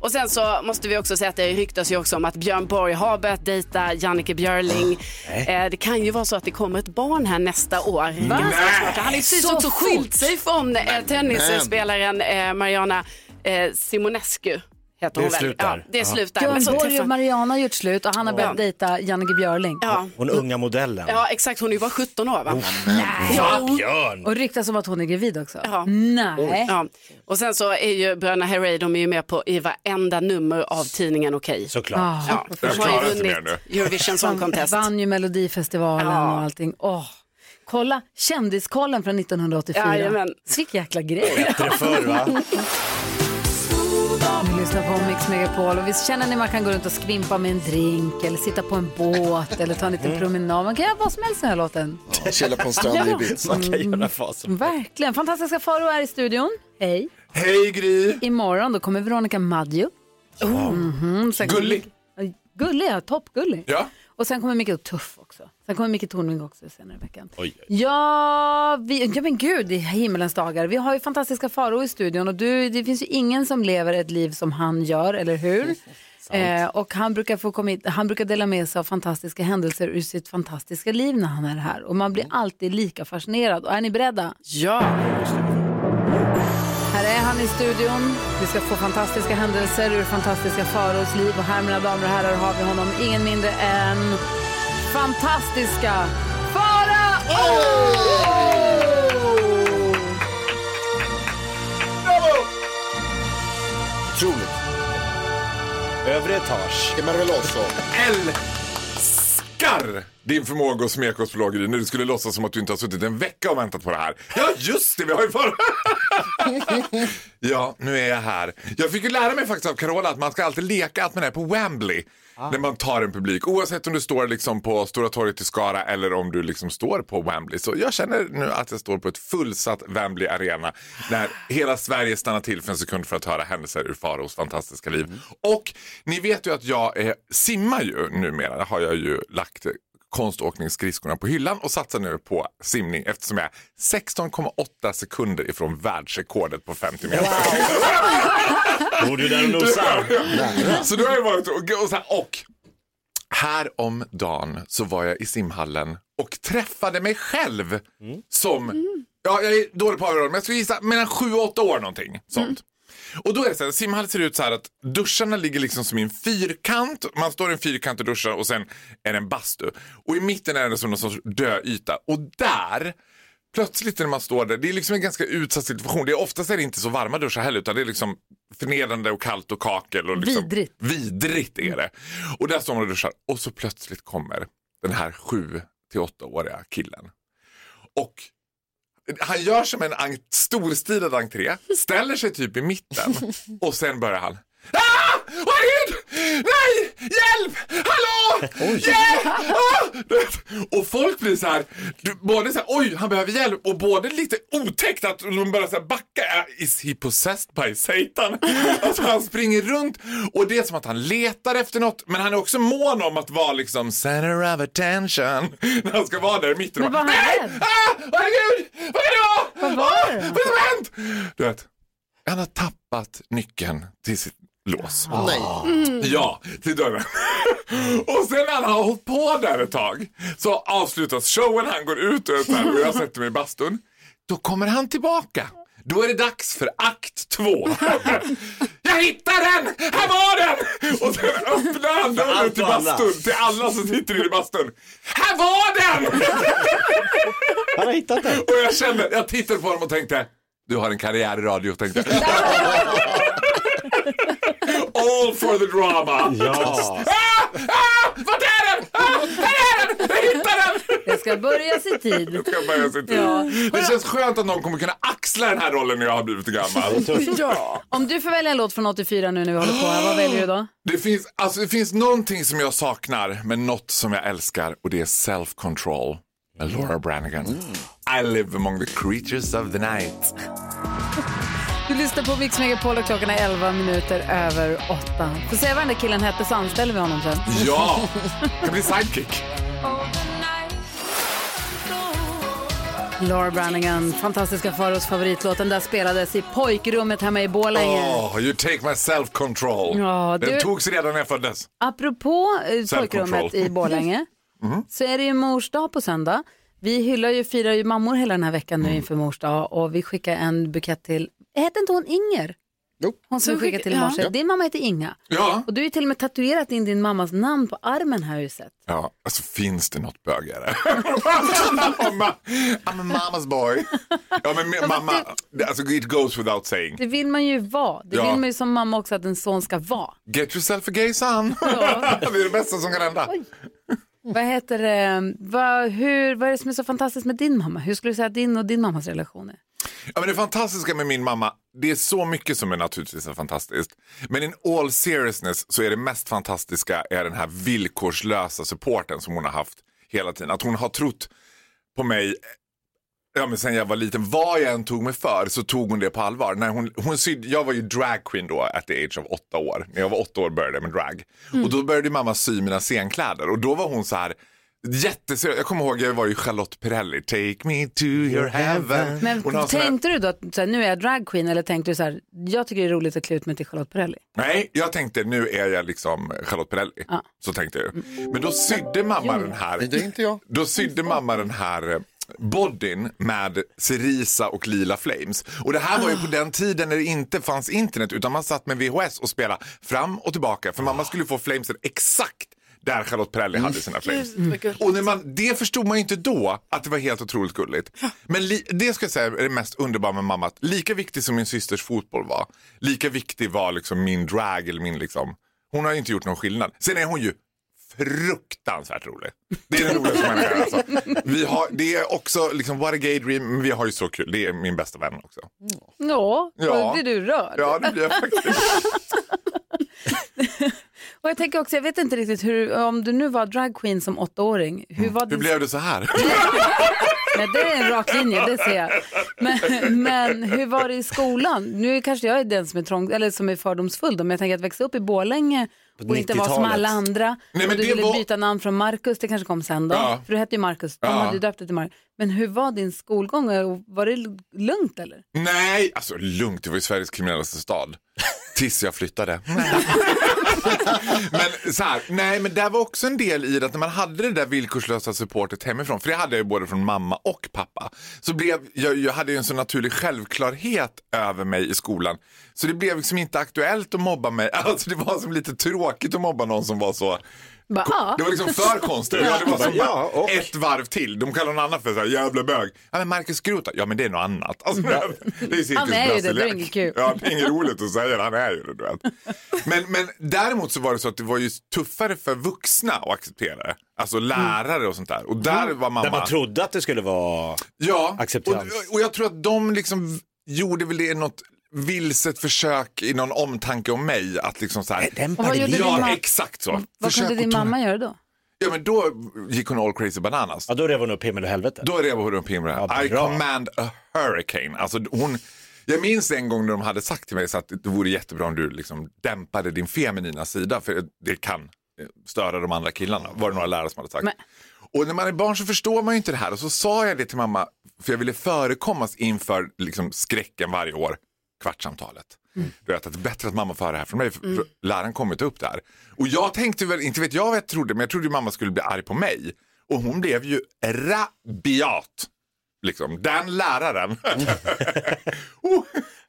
Och sen så måste vi också säga att det ryktas ju också om att Björn Borg har börjat dejta Jannike Björling. Eh, det kan ju vara så att det kommer ett barn här nästa år. Snart. Han ju precis Så också fort. skilt sig från eh, tennisspelaren eh, Mariana eh, Simonescu. Heter Det hon väl? slutar. Ja, det Ja. slutar. Björn Borg träffar- och Mariana har gjort slut och han har börjat dejta Jannike Björling. Ja. Hon unga modellen. Ja, exakt. Hon är ju bara 17 år va? Nej. Jo. Björn. Och ryktas om att hon är gravid också. Ja. Nej. Ja. Och sen så är ju bröderna Herrey, de är ju med på i varenda nummer av tidningen Okej. Såklart. Ja. Ja. Jag De har ju vunnit Eurovision Song Contest. vann ju Melodifestivalen Ja. och allting. Åh. Kolla kändiskollen från 1984. Jajamän. Vilken jäkla grej. Bättre förr va? Ni lyssnar på Mix Megapol och visst känner ni man kan gå runt och skvimpa med en drink eller sitta på en båt eller ta en liten Mm. promenad. Man kan göra vad som helst i den här låten. Chilla på en strand i Ibiza. Man kan göra vad som Verkligen. Fantastiska Faro är i studion. Hej. Hej Gry. Imorgon då kommer Veronica Maggio. Mhm. Sen kommer- Gullig. Gullig, ja. Toppgullig. Ja. Och sen kommer Micke Tuff också. Sen kommer Micke Tornving också senare i veckan. Oj. Ja, vi, ja men gud i himmelens dagar. Vi har ju fantastiska Faro i studion och du, det finns ju ingen som lever ett liv som han gör, eller hur? Eh, och han brukar, få komma hit, han brukar dela med sig av fantastiska händelser ur sitt fantastiska liv när han är här. Och man blir alltid lika fascinerad. Och är ni beredda? Ja. Här är han i studion. Vi ska få fantastiska händelser ur fantastiska Faros liv. Och här, mina damer och herrar, har vi honom ingen mindre än fantastiska Farao! Otroligt. Övre etage. Älskar din förmåga att smeka oss på lag, Gry, när du skulle låtsas som att du inte har suttit en vecka och väntat på det här. Ja, just det, vi har ju förra... ja, nu är jag här. Jag fick ju lära mig faktiskt av Carola att man ska alltid leka att man är på Wembley. När man tar en publik, oavsett om du står liksom på Stora torget i Skara eller om du liksom står på Wembley. Så jag känner nu att jag står på ett fullsatt Wembley Arena när hela Sverige stannar till för en sekund för att höra händelser ur Faros fantastiska liv. Och ni vet ju att jag eh, simmar ju numera, det har jag ju lagt konståkningsskridskorna på hyllan och satsar nu på simning eftersom jag är 16,8 sekunder ifrån världsrekordet på 50 meter. Bor du där och nosar? Så då har jag varit och, och, så här, och här om dagen så var jag i simhallen och träffade mig själv som, ja jag är dålig på överall, men jag skulle gissa mellan 7 och 8 år någonting sånt. Och då är det så här, simhallen ser ut så här att duscharna ligger liksom som i en fyrkant. Man står i en fyrkant och duschar och sen är det en bastu. Och i mitten är det som någon sorts döyta. Och där, plötsligt när man står där, det är liksom en ganska utsatt situation. Det är oftast är det inte så varma duschar heller utan det är liksom förnedrande och kallt och kakel. Och liksom, Vidrigt. Vidrigt är det. Och där står man och duschar och så plötsligt kommer den här 7 till 8-åriga killen. Och han gör som en en- storstilad entré, ställer sig typ i mitten och sen börjar han! Nej! Hjälp! Hallå! Hjälp! Ah! Och folk blir så här, du, både så här, oj han behöver hjälp och både lite otäckt att de börjar så här backa. Ah, Is he possessed by Satan? Alltså han springer runt och det är som att han letar efter något men han är också mån om att vara liksom center of attention när han ska vara där i mitten. Men var han Nej! rädd? Ah! Herregud! Vad kan det vara? Vad var det? Ah! Vad är det som har hänt? Du vet, han har tappat nyckeln till sitt lås. Nej. Ja, till dörren. och sen när han har hållit på där ett tag så avslutas showen, han går ut och, här, och jag sätter mig i bastun. Då kommer han tillbaka. Då är det dags för akt två. jag hittar den! Här var den! Och sen öppnar han dörren till bastun, till alla som sitter i bastun. Här var den! Han har hittat den. Och jag kände, jag tittade på honom och tänkte, du har en karriär i radio, tänkte jag. All for the drama. Ja. Ah, ah, vart är den? Ah, här är den! Jag hittade den! Det ska börjas i tid. Det ska börja se till. Ja. Det känns skönt att någon kommer kunna axla den här rollen när jag har blivit gammal. Ja. Om du får välja en låt från 84 nu när vi håller på här, vad väljer du då? Det finns, alltså, det finns någonting som jag saknar, men något som jag älskar och det är self-control med Laura Branigan. I live among the creatures of the night. Du lyssnar på Mix Megapol och klockan är 11 minuter över 8. Får se vad den där killen hette så anställer vi honom sen. Ja, det blir sidekick. Laura Branigan, fantastiska Faros favoritlåt. Den där spelades i pojkrummet hemma i Borlänge. Oh, you take my self-control. Ja, du- Den togs redan när jag föddes. Apropå eh, pojkrummet i Borlänge Mhm. så är det ju mors dag på söndag. Vi hyllar ju, firar ju mammor hela den här veckan Mm. nu inför mors dag och vi skickar en bukett till, hette inte hon Inger? Jo. Hon som skickade till i morse. ja. Din mamma heter Inga. Ja. Och du har ju till och med tatuerat in din mammas namn på armen här huset. Ja, alltså finns det något bögigare? I'm a mama's boy. Ja, men mamma, alltså it goes without saying. Det vill man ju vara. Det Ja. vill man ju som mamma också att en son ska vara. Get yourself a gay son. det är det bästa som kan hända. Vad heter det, vad, hur, vad är det som är så fantastiskt med din mamma? Hur skulle du säga att din och din mammas relation är? Ja, men det fantastiska med min mamma, det är så mycket som är naturligtvis är fantastiskt. Men in all seriousness så är det mest fantastiska är den här villkorslösa supporten som hon har haft hela tiden. Att hon har trott på mig Ja, men sen jag var liten, vad jag än tog mig för så tog hon det på allvar. När hon, hon sydde, jag var ju dragqueen då at the age of åtta år. När jag var åtta år började jag med drag. Mm. Och då började mamma sy mina scenkläder och då var hon så här Jätteseriös. Jag kommer ihåg jag var ju Charlotte Perrelli, take me to your heaven. Men Hon har sån här- tänkte du då att så här, nu är jag dragqueen eller tänkte du så här, jag tycker det är roligt att klä ut mig till Charlotte Perrelli? Nej, jag tänkte nu är jag liksom Charlotte Perrelli. Ja. Så tänkte jag. Men då sydde mamma den här. Det är inte jag. Då sydde mamma den här eh, bodyn med cerisa och lila flames. Och det här var ju på den tiden när det inte fanns internet utan man satt med VHS och spelade fram och tillbaka. För mamma skulle få flamesen exakt där Charlotte Perrelli hade sina flames. Och när man, det förstod man ju inte då att det var helt otroligt gulligt. Men li, det ska jag säga är det mest underbara med mamma. Att lika viktig som min systers fotboll var, lika viktig var liksom min drag eller min liksom. Hon har ju inte gjort någon skillnad. Sen är hon ju fruktansvärt rolig. Det är den roligaste människan alltså. Vi har, det är också liksom what a gay dream, men vi har ju så kul. Det är min bästa vän också. Ja, Ja. blir du rörd? Ja, det blir jag faktiskt. Och jag tänker också, jag vet inte riktigt hur, om du nu var dragqueen som åttaåring, hur var Hur din... blev det så här? Nej, det är en rak linje, det ser jag. Men, men hur var det i skolan? Nu kanske jag är den som är, trång, eller som är fördomsfull, då, men jag tänker att växa upp i Borlänge och inte vara som 90-talet. alla andra. Nej, men du det ville var- byta namn från Marcus, det kanske kom sen då. Ja. För du hette ju Marcus, de Ja. hade ju döpt dig till Marcus. Men hur var din skolgång? Var det lugnt eller? Nej, alltså lugnt, det var ju Sveriges kriminellaste stad. Tills jag flyttade. men så här, nej men det var också en del i det att när man hade det där villkorslösa supportet hemifrån, för det hade jag ju både från mamma och pappa, så blev, jag, jag hade ju en så naturlig självklarhet över mig i skolan. Så det blev liksom inte aktuellt att mobba mig, alltså det var som lite tråkigt att mobba någon som var så bara, ja. det var liksom för konstigt. Ja, det var som Ja, och- ett varv till. De kallar någon annan för så här, jävla bög. Ja, men Marcus Groth, ja men det är något annat. Alltså, det är Han är ju det, det är inget kul. Ja, det är inget roligt att säga, han är ju det. Du vet. Men, men däremot så var det så att det var ju tuffare för vuxna att acceptera det. Alltså lärare och sånt där. Och där var mamma... Där man trodde att det skulle vara Ja, acceptans. och, och jag tror att de liksom gjorde väl det i något vilset försök i någon omtanke om mig. Att liksom så här, Dämpa vad din gjorde din Ja, mamma? exakt så. Vad Försök kunde din att tona- mamma göra då? Ja, men då gick hon all crazy bananas. Ja, då rev hon upp himmel och helvete. Då rev hon upp himlen. Ja, I bra. command a hurricane. Alltså hon, jag minns en gång när de hade sagt till mig så att det vore jättebra om du liksom dämpade din feminina sida för det kan eh, störa de andra killarna. Var det några lärare som hade sagt. Men- Och när man är barn så förstår man ju inte det här och så sa jag det till mamma för jag ville förekommas inför liksom skräcken varje år, kvartssamtalet. Du vet, att det är bättre att mamma får höra det här från mig. För Läraren kommer ta upp det här. Och jag tänkte väl, inte vet jag vad jag trodde, men jag trodde mamma skulle bli arg på mig. Och hon blev ju rabiat. Liksom, den läraren.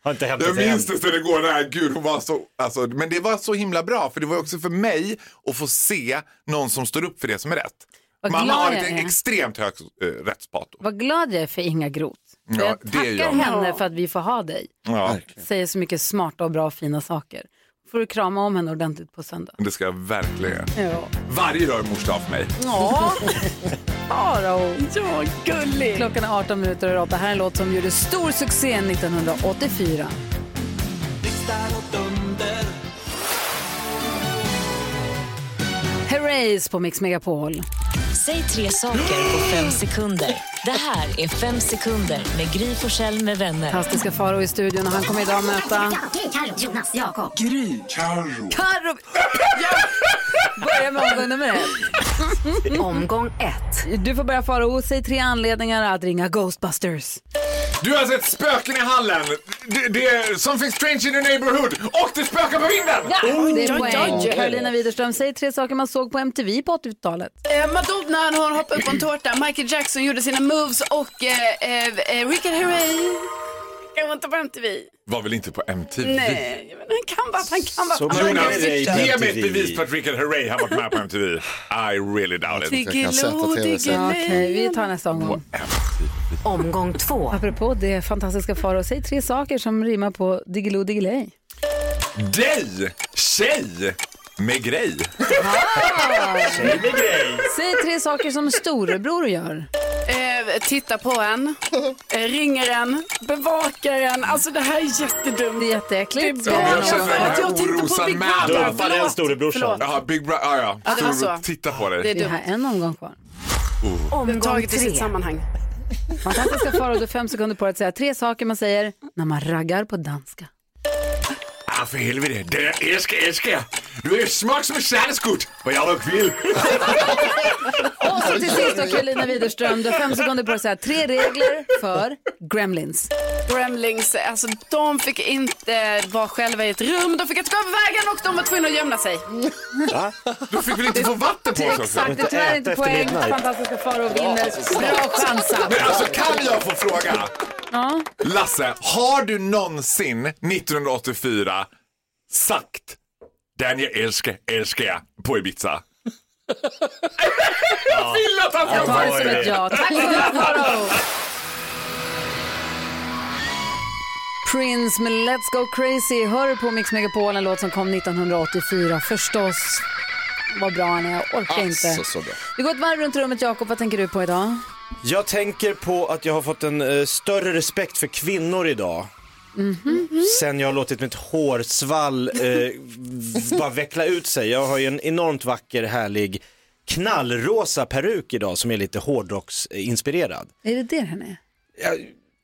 Har inte hämtat Jag minns det sen igår, nej, gud, hon var så, alltså, men det var så himla bra för det var också för mig att få se någon som står upp för det som är rätt. Vad Mamma har ett extremt högt äh, rättspato. Vad glad jag är för Inga Groth. Ja, jag det tackar jag. henne för att vi får ha dig. Ja, Säger så mycket smarta och bra och fina saker. Får du krama om henne ordentligt på söndag. det ska jag verkligen. Ja. Varje dag är mors dag för mig. Ja. Ja, gullig. Klockan är 18 minuter över 8. Här är en låt som gjorde stor succé 1984. Herreys på Mix Megapol. Säg tre saker på fem sekunder. Det här är Fem sekunder med Gry Forssell med vänner. Fantastiska Farao i studion och han kommer idag möta... Carro, Jonas, Jakob. Gry. Carro. Carro. Ja. Börja med omgång nummer ett. Omgång ett. Du får börja Farao. Säg tre anledningar att ringa Ghostbusters. Du har sett spöken i hallen. Det, det är something strange in the neighborhood. Och det spökar på vinden. Ja, det är poäng. Carolina Widerström, säg tre saker man såg på MTV på 80-talet. Eh, Madonna när hon hoppade upp på en tårta, Michael Jackson gjorde sina moves och eh, eh, eh, Richard Herrey. Jag var inte på MTV. Var väl inte på MTV? Nej, men han kan bara, han kan bara. Så kan på Ge mig ett bevis på att Rickard Herrey har varit med på MTV. I really doubt it. Diggiloo, diggiloo. Okej, vi tar nästa omgång. Omgång två. Apropå det fantastiska Farao, säg tre saker som rimmar på Diggiloo Diggiley. Dig, tjej, med grej. Säg tre saker som storebror gör. Eh, titta på en, eh, ringer en, bevakar en. Alltså det här är jättedumt. Det är jätteäckligt. Det är Ja, jag känner den här Jag tittar på orosan Big med. Brother. Den storebrorsan. Jaha, Big Brother, ah, ja. Ja, det var Storebror, så. Titta på dig. Det är Vi dumt. en omgång kvar. Omgång Taget i sitt tre. sammanhang. Fantastiska Farao, du har fem sekunder på dig att säga tre saker man säger när man raggar på danska. För helvete. Det är älskar, älskar. Du är smak som en särskott. Vad jag dock vill. Och så till sist då Carolina Widerström, du har fem sekunder på dig att säga tre regler för Gremlins. Gremlings, alltså de fick inte vara själva i ett rum, de fick inte gå över vägen och de var tvungna att gömma sig. Du fick väl inte få vatten på oss också? Exakt, det är tyvärr inte poäng. Fantastiska Farao vinner. Bra chansat. Men alltså kan jag få fråga? Ja. Lasse, har du någonsin 1984 sagt den jag älskar, älskar jag på Ibiza? jag vill att han Jag ska tar det som ett ja. Tack. Prince med Let's Go Crazy hör på Mix Megapol, en låt som kom 1984 förstås. Vad bra han är, jag orkar inte. Alltså, så bra. Vi går ett varv runt rummet, Jakob. Vad tänker du på idag? Jag tänker på att jag har fått en eh, större respekt för kvinnor idag. Sen jag har låtit mitt hårsvall eh, bara veckla ut sig. Jag har ju en enormt vacker, härlig knallrosa peruk idag som är lite hårdrocksinspirerad. Är det det den är? Ja,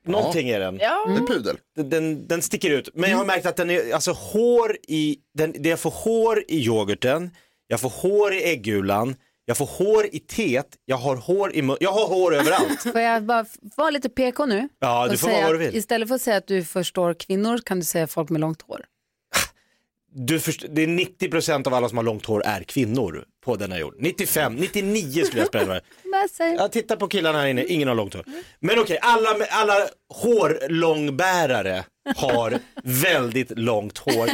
någonting är den. Ja. En pudel. Den, den, den sticker ut. Men jag har märkt att den är, alltså hår i, den, det jag får hår i yoghurten, jag får hår i äggulan, jag får hår i teet, jag har hår i mun, jag har hår överallt. Får jag bara vara lite PK nu? Ja, du får säga vara vad du vill. Istället för att säga att du förstår kvinnor kan du säga folk med långt hår. Du först, det är 90% av alla som har långt hår är kvinnor på denna jord. 95, 99 skulle jag spela Jag tittar på killarna här inne, ingen har långt hår. Men okej, alla, med- alla hårlångbärare har väldigt långt hår.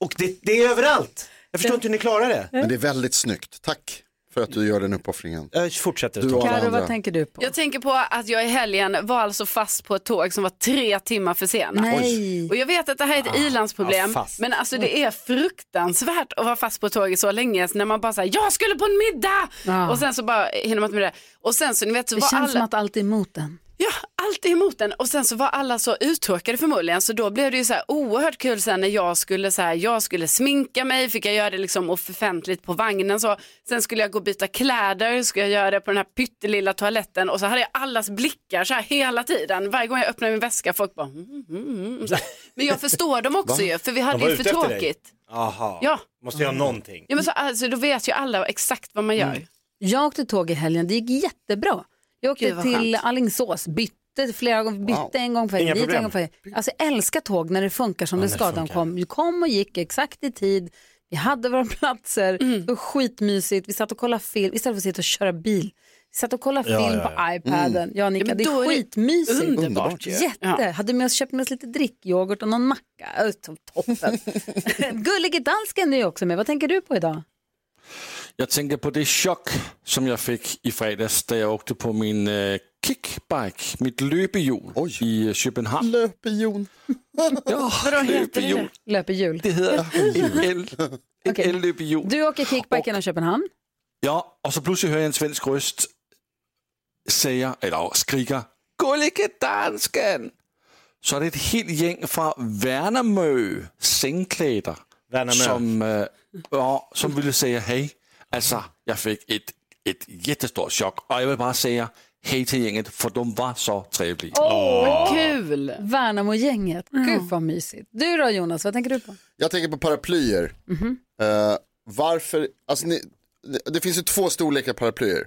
Och det, det är överallt. Jag förstår inte hur ni klarar det. Men det är väldigt snyggt. Tack för att du gör den uppoffringen. Jag fortsätter Du Karo, vad tänker du på? Jag tänker på att jag i helgen var alltså fast på ett tåg som var tre timmar försenat. Nej. Och jag vet att det här är ett ilandsproblem, ja, fast. men alltså det är fruktansvärt att vara fast på tåget så länge när man bara säger jag skulle på en middag Ja. och sen så bara hinner man inte med det. Och sen så ni vet så Det var känns alla, som att allt är emot den. Ja allt är emot den och sen så var alla så uttråkade förmodligen så då blev det ju så här oerhört kul sen när jag skulle så här, jag skulle sminka mig, fick jag göra det liksom offentligt på vagnen så. Sen skulle jag gå och byta kläder, skulle jag göra det på den här pyttelilla toaletten och så hade jag allas blickar så här hela tiden. Varje gång jag öppnade min väska folk bara mm, mm, mm, så här. Men jag förstår dem också ju för vi De hade ju för tråkigt. Aha. Ja. Måste göra någonting. Ja men så alltså, då vet ju alla exakt vad man gör. Jag åkte tåg i helgen, det gick jättebra. Jag åkte Gud, till skönt. Alingsås, bytte flera gånger, bytte Wow. en gång för Inga dit, en gång för Alltså jag älskar tåg när det funkar som Ja, det ska. det De kom, kom och gick exakt i tid. Vi hade våra platser, Mm. det var skitmysigt. Vi satt och kollade film istället för att sitta och köra bil. Vi satt och kollade Ja, film ja, på ja. iPaden. Mm. Jag och Nika, det är skitmysigt. underbart. Jätte. Hade med oss, köpt med oss lite drickyoghurt och någon macka. Toppen. Gullige dansken är också med. Vad tänker du på idag? Jag tänker på det chock som jag fick i fredags da jag åkte på min eh, kickbike, mitt löpehjul i eh, Köpenhamn. Löpehjul? ja, Vadå heter löpehjul. det? Löpehjul. Det heter el, ellöpehjul. Du åker kickbike genom Köpenhamn. Ja, och så plötsligt hör jag en svensk röst säga, eller skrika, Gullige dansken! Så är det ett helt gäng från Värnamo sängkläder Värnamo. som, eh, ja, som ville säga hej. Alltså, jag fick ett, ett jättestort chock och jag vill bara säga hej till gänget för de var så trevliga. Åh, kul! Värnamo-gänget. Gud vad mysigt. Du då Jonas, vad tänker du på? Jag tänker på paraplyer. Mhm. Eh, varför, alltså ni, det, det finns ju två storlekar paraplyer.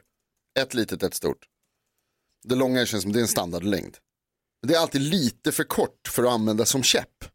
Ett litet, ett stort. Det långa känns som det är en standardlängd. Det är alltid lite för kort för att använda som käpp.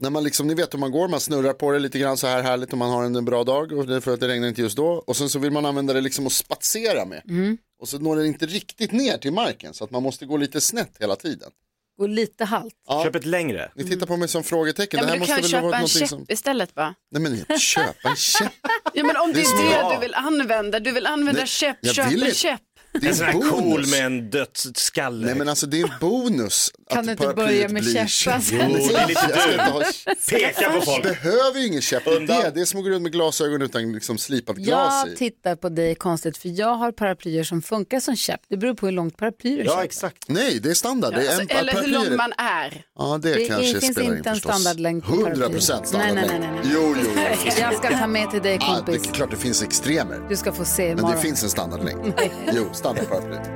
När man liksom, ni vet hur man går, man snurrar på det lite grann så här härligt om man har en, en bra dag och det är för att det regnar inte just då. Och sen så vill man använda det liksom att spatsera med. Mm. Och så når den inte riktigt ner till marken så att man måste gå lite snett hela tiden. Och lite halt. Ja. Köp ett längre. Ni tittar på mig som frågetecken. Ja, det här du måste kan väl köpa vara en käpp som... istället va? Nej men köpa en käpp. Ja, men om Det det är det du vill använda, du vill använda Nej, käpp, köp vill en käpp. Det är En sån här bonus. cool med en dödsskalle. Nej men alltså det är en bonus. Kan att du inte börja med blir käppar? käpp. Jo, det är lite Jag du. Peka på folk. Behöver ju ingen käpp. Det är det. Det är som att gå runt med glasögon utan liksom slipat glas Jag i. tittar på dig konstigt för jag har paraplyer som funkar som käpp. Det beror på hur långt paraply du köper. exakt. Nej, det är standard. Det är Alltså, en eller hur lång man är. Ja, det, Det är- kanske finns spelar in inte en standardlängd på 100 paraply. procent Nej, nej, standardlängd. nej, nej. Jo, jo, jo. Jag ska ta med till dig Ja, det kompis. är klart det finns extremer. Du ska få se Men det imorgon. finns en standardlängd. Jo, stannar plötsligt.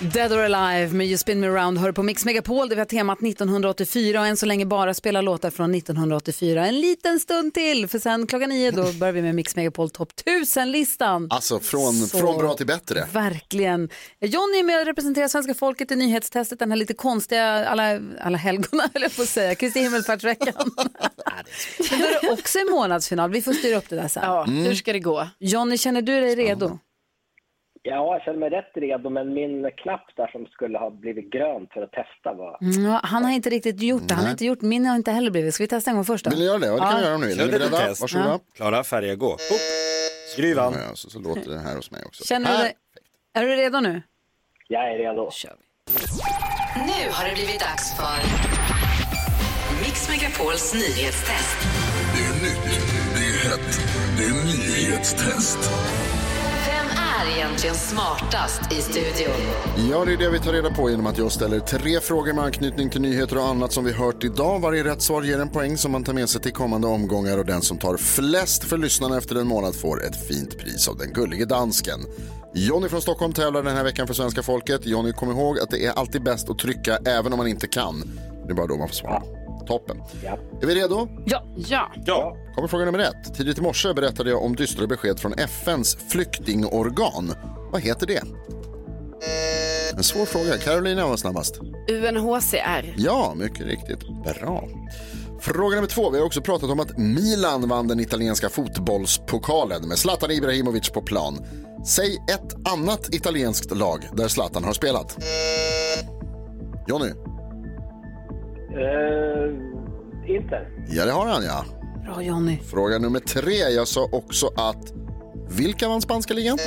Dead or Alive med You Spin Me Around hör på Mix Megapol där vi har temat 1984 och än så länge bara spelar låtar från 1984. En liten stund till för sen klockan nio då börjar vi med Mix Megapol topp 1000-listan. Alltså från, Så- från bra till bättre. Verkligen. Johnny är med och representerar svenska folket i nyhetstestet, den här lite konstiga alla, alla helgona höll jag på att säga, Kristi himmelfärdsveckan. Men då är det också en månadsfinal, vi får styra upp det där sen. Ja, hur ska det gå? Johnny, känner du dig redo? Ja, jag känner mig rätt redo, men min knapp där som skulle ha blivit grön för att testa var... Mm, ja, han har inte riktigt gjort det, han har inte gjort, min har inte heller blivit. Ska vi testa en gång först då? Vill ni göra det? Ja, det kan vi göra om ni vill. Är ni Kör lite beredda? test. Varsågoda. Ja. Klara, färdiga, gå. Upp. Skruvan. Ja, så, så låter det här hos mig också. Känner du dig... Är du redo nu? Jag är redo. Nu har det blivit dags för Mix Megapols nyhetstest. Det är nytt, det är hett, det är nyhetstest. Vem är egentligen smartast i studion? Ja, det är det vi tar reda på genom att jag ställer tre frågor med anknytning till nyheter och annat som vi hört idag. Varje rätt svar ger en poäng som man tar med sig till kommande omgångar och den som tar flest för lyssnarna efter en månad får ett fint pris av den gullige dansken. Jonny från Stockholm tävlar den här veckan för svenska folket. Jonny, kom ihåg att det är alltid bäst att trycka även om man inte kan. Det är bara då man får svara. Toppen. Är vi redo? Ja. Ja. Ja. Kommer fråga nummer ett. Tidigt i morse berättade jag om dystra besked från FNs flyktingorgan. Vad heter det? En svår fråga. Carolina var snabbast. UNHCR. Ja, mycket riktigt. Bra. Fråga nummer två. Vi har också pratat om att Milan vann den italienska fotbollspokalen med Zlatan Ibrahimovic på plan. Säg ett annat italienskt lag där Zlatan har spelat. Jonny? Uh, Inter. Ja, det har han ja. Bra Johnny. Fråga nummer tre. Jag sa också att vilka vann spanska ligan?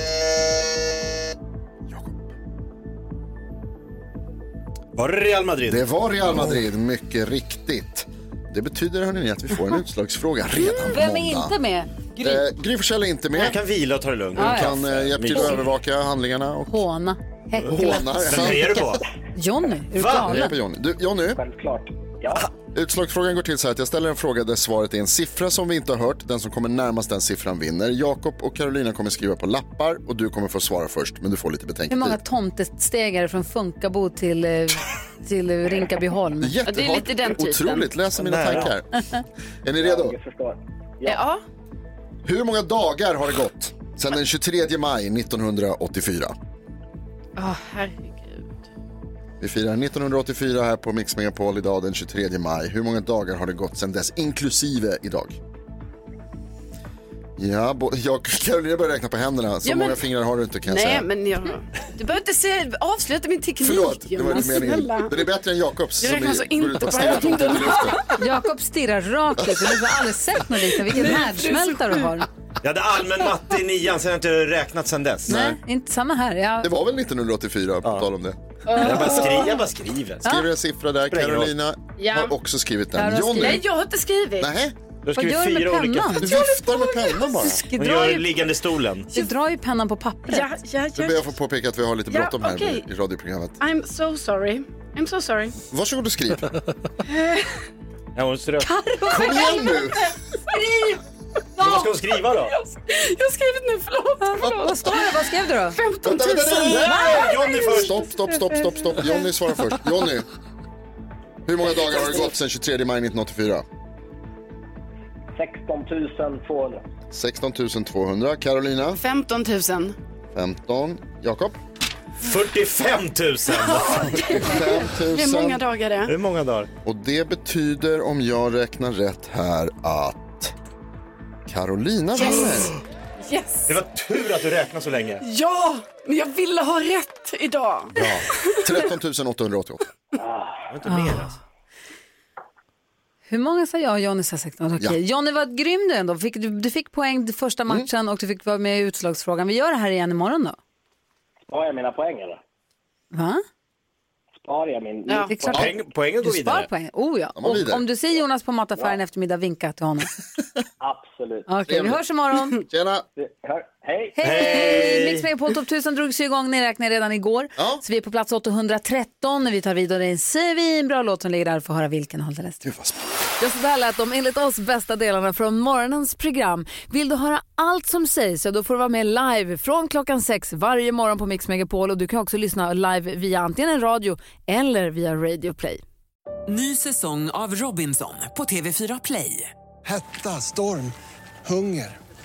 Var det Real Madrid? Det var Real Madrid, mycket riktigt. Det betyder hörni, att vi får en utslagsfråga redan på Vem är måndag. inte med? Gry. Eh, Gry Forssell är inte med. Jag kan vila och ta det lugnt. Ja. kan eh, hjälpa till att övervaka handlingarna. Och... Håna. Häckla. Håna. Vem är du på? Johnny, är du Jag är galen? på Johnny. Du, Johnny, Självklart. Ja. utslagsfrågan går till så här att jag ställer en fråga där svaret är en siffra som vi inte har hört. Den som kommer närmast den siffran vinner. Jakob och Carolina kommer skriva på lappar och du kommer få svara först, men du får lite Hur betänketid. många tomtesteg är det från Funkabo till, eh, till Rinkabyholm? Jättehårt. Ja, det är lite den typen. Otroligt, läser mina tankar. är ni redo? Jag förstår. Ja. Hur många dagar har det gått sedan den 23 maj 1984? Åh, herregud. Vi firar 1984 här på Mix Megapol idag den 23 maj. Hur många dagar har det gått sedan dess, inklusive idag? Ja, jag Carolina börjar räkna på händerna. Så Ja, men- många fingrar har du inte kan jag Nej, säga. men jag... Du behöver inte se, avsluta min teknik. Förlåt, det var inte meningen. Den är bättre än Jakobs. Jag räknar är- så går inte på händerna. Jakob stirrar rakt ut. Jag har aldrig sett något liknande. Vilken Nej, härdsmälta du har. Jag hade allmän matte i nian, sen har jag inte räknat sen dess. Nej, inte samma här. Jag... Det var väl 1984 på tal om det. Jag bara, skri jag bara skriver. Skriver en siffra där. Spelar ingen roll. Carolina Ja. har också skrivit den. Har Johnny. Nej, jag har inte skrivit. Nej. Du har Vad skrivit gör du med fyra olika. pennan? Du viftar med pennan bara. Du Hon drar gör ju, liggande stolen. du drar ju pennan på pappret. Ja, ja, Nu ja. ber jag få påpeka att vi har lite Ja, bråttom här okej. i radioprogrammet. I'm so sorry. I'm so sorry. Varsågod och skriv. Ja, hon strök. Kom igen nu! Skriv! Men vad ska hon skriva då? Jag har skrivit nu, förlåt. Vad, vad står det? Vad skrev du då? 15 000. Vänta, vänta, vänta. Nej, Johnny först. Stopp, stopp, stopp, stopp, stopp. Jonny svarar först. Jonny. Hur många dagar har det gått sedan 23 maj 1984? 16 200. 16 200. Carolina. 15 000. 15. Jakob. 45 000. 5 Hur många 000. dagar är det? Hur många dagar? Och det betyder, om jag räknar rätt här, att Carolina vinner. Yes! Det var tur att du räknade så länge. Ja, men jag ville ha rätt idag. Bra. 13 888. Det var inte mer alltså. Hur många sa jag? Johnny sa 16. Okej. Ja. Johnny var grym du ändå. Fick, du, du fick poäng i första matchen och du fick vara med i utslagsfrågan. Vi gör det här igen imorgon då. Sparar jag mina poäng eller? Va? Sparar jag min... Ja. Det är klart. Poäng, poängen går Du vidare. poäng. Oh ja. Ja, Och vidare. om du ser Jonas på mataffären eftermiddag, vinka till honom. Absolut. Okej, vi hörs imorgon. Tjena! Hör. Hej! Hej! Mix på topp 1000 drogs ju igång nedräknade redan igår. Ja. Så vi är på plats 813 när vi tar vidare. Det är en svinbra låt som ligger där. Får höra vilken alldeles. Gud vad. Ja, så där lät de enligt oss bästa delarna från morgonens program. Vill du höra allt som sägs så då får du vara med live från klockan sex varje morgon på Mix Megapol och du kan också lyssna live via antingen en radio eller via Radio Play. Ny säsong av Robinson på TV4 Play. Hetta, storm, hunger.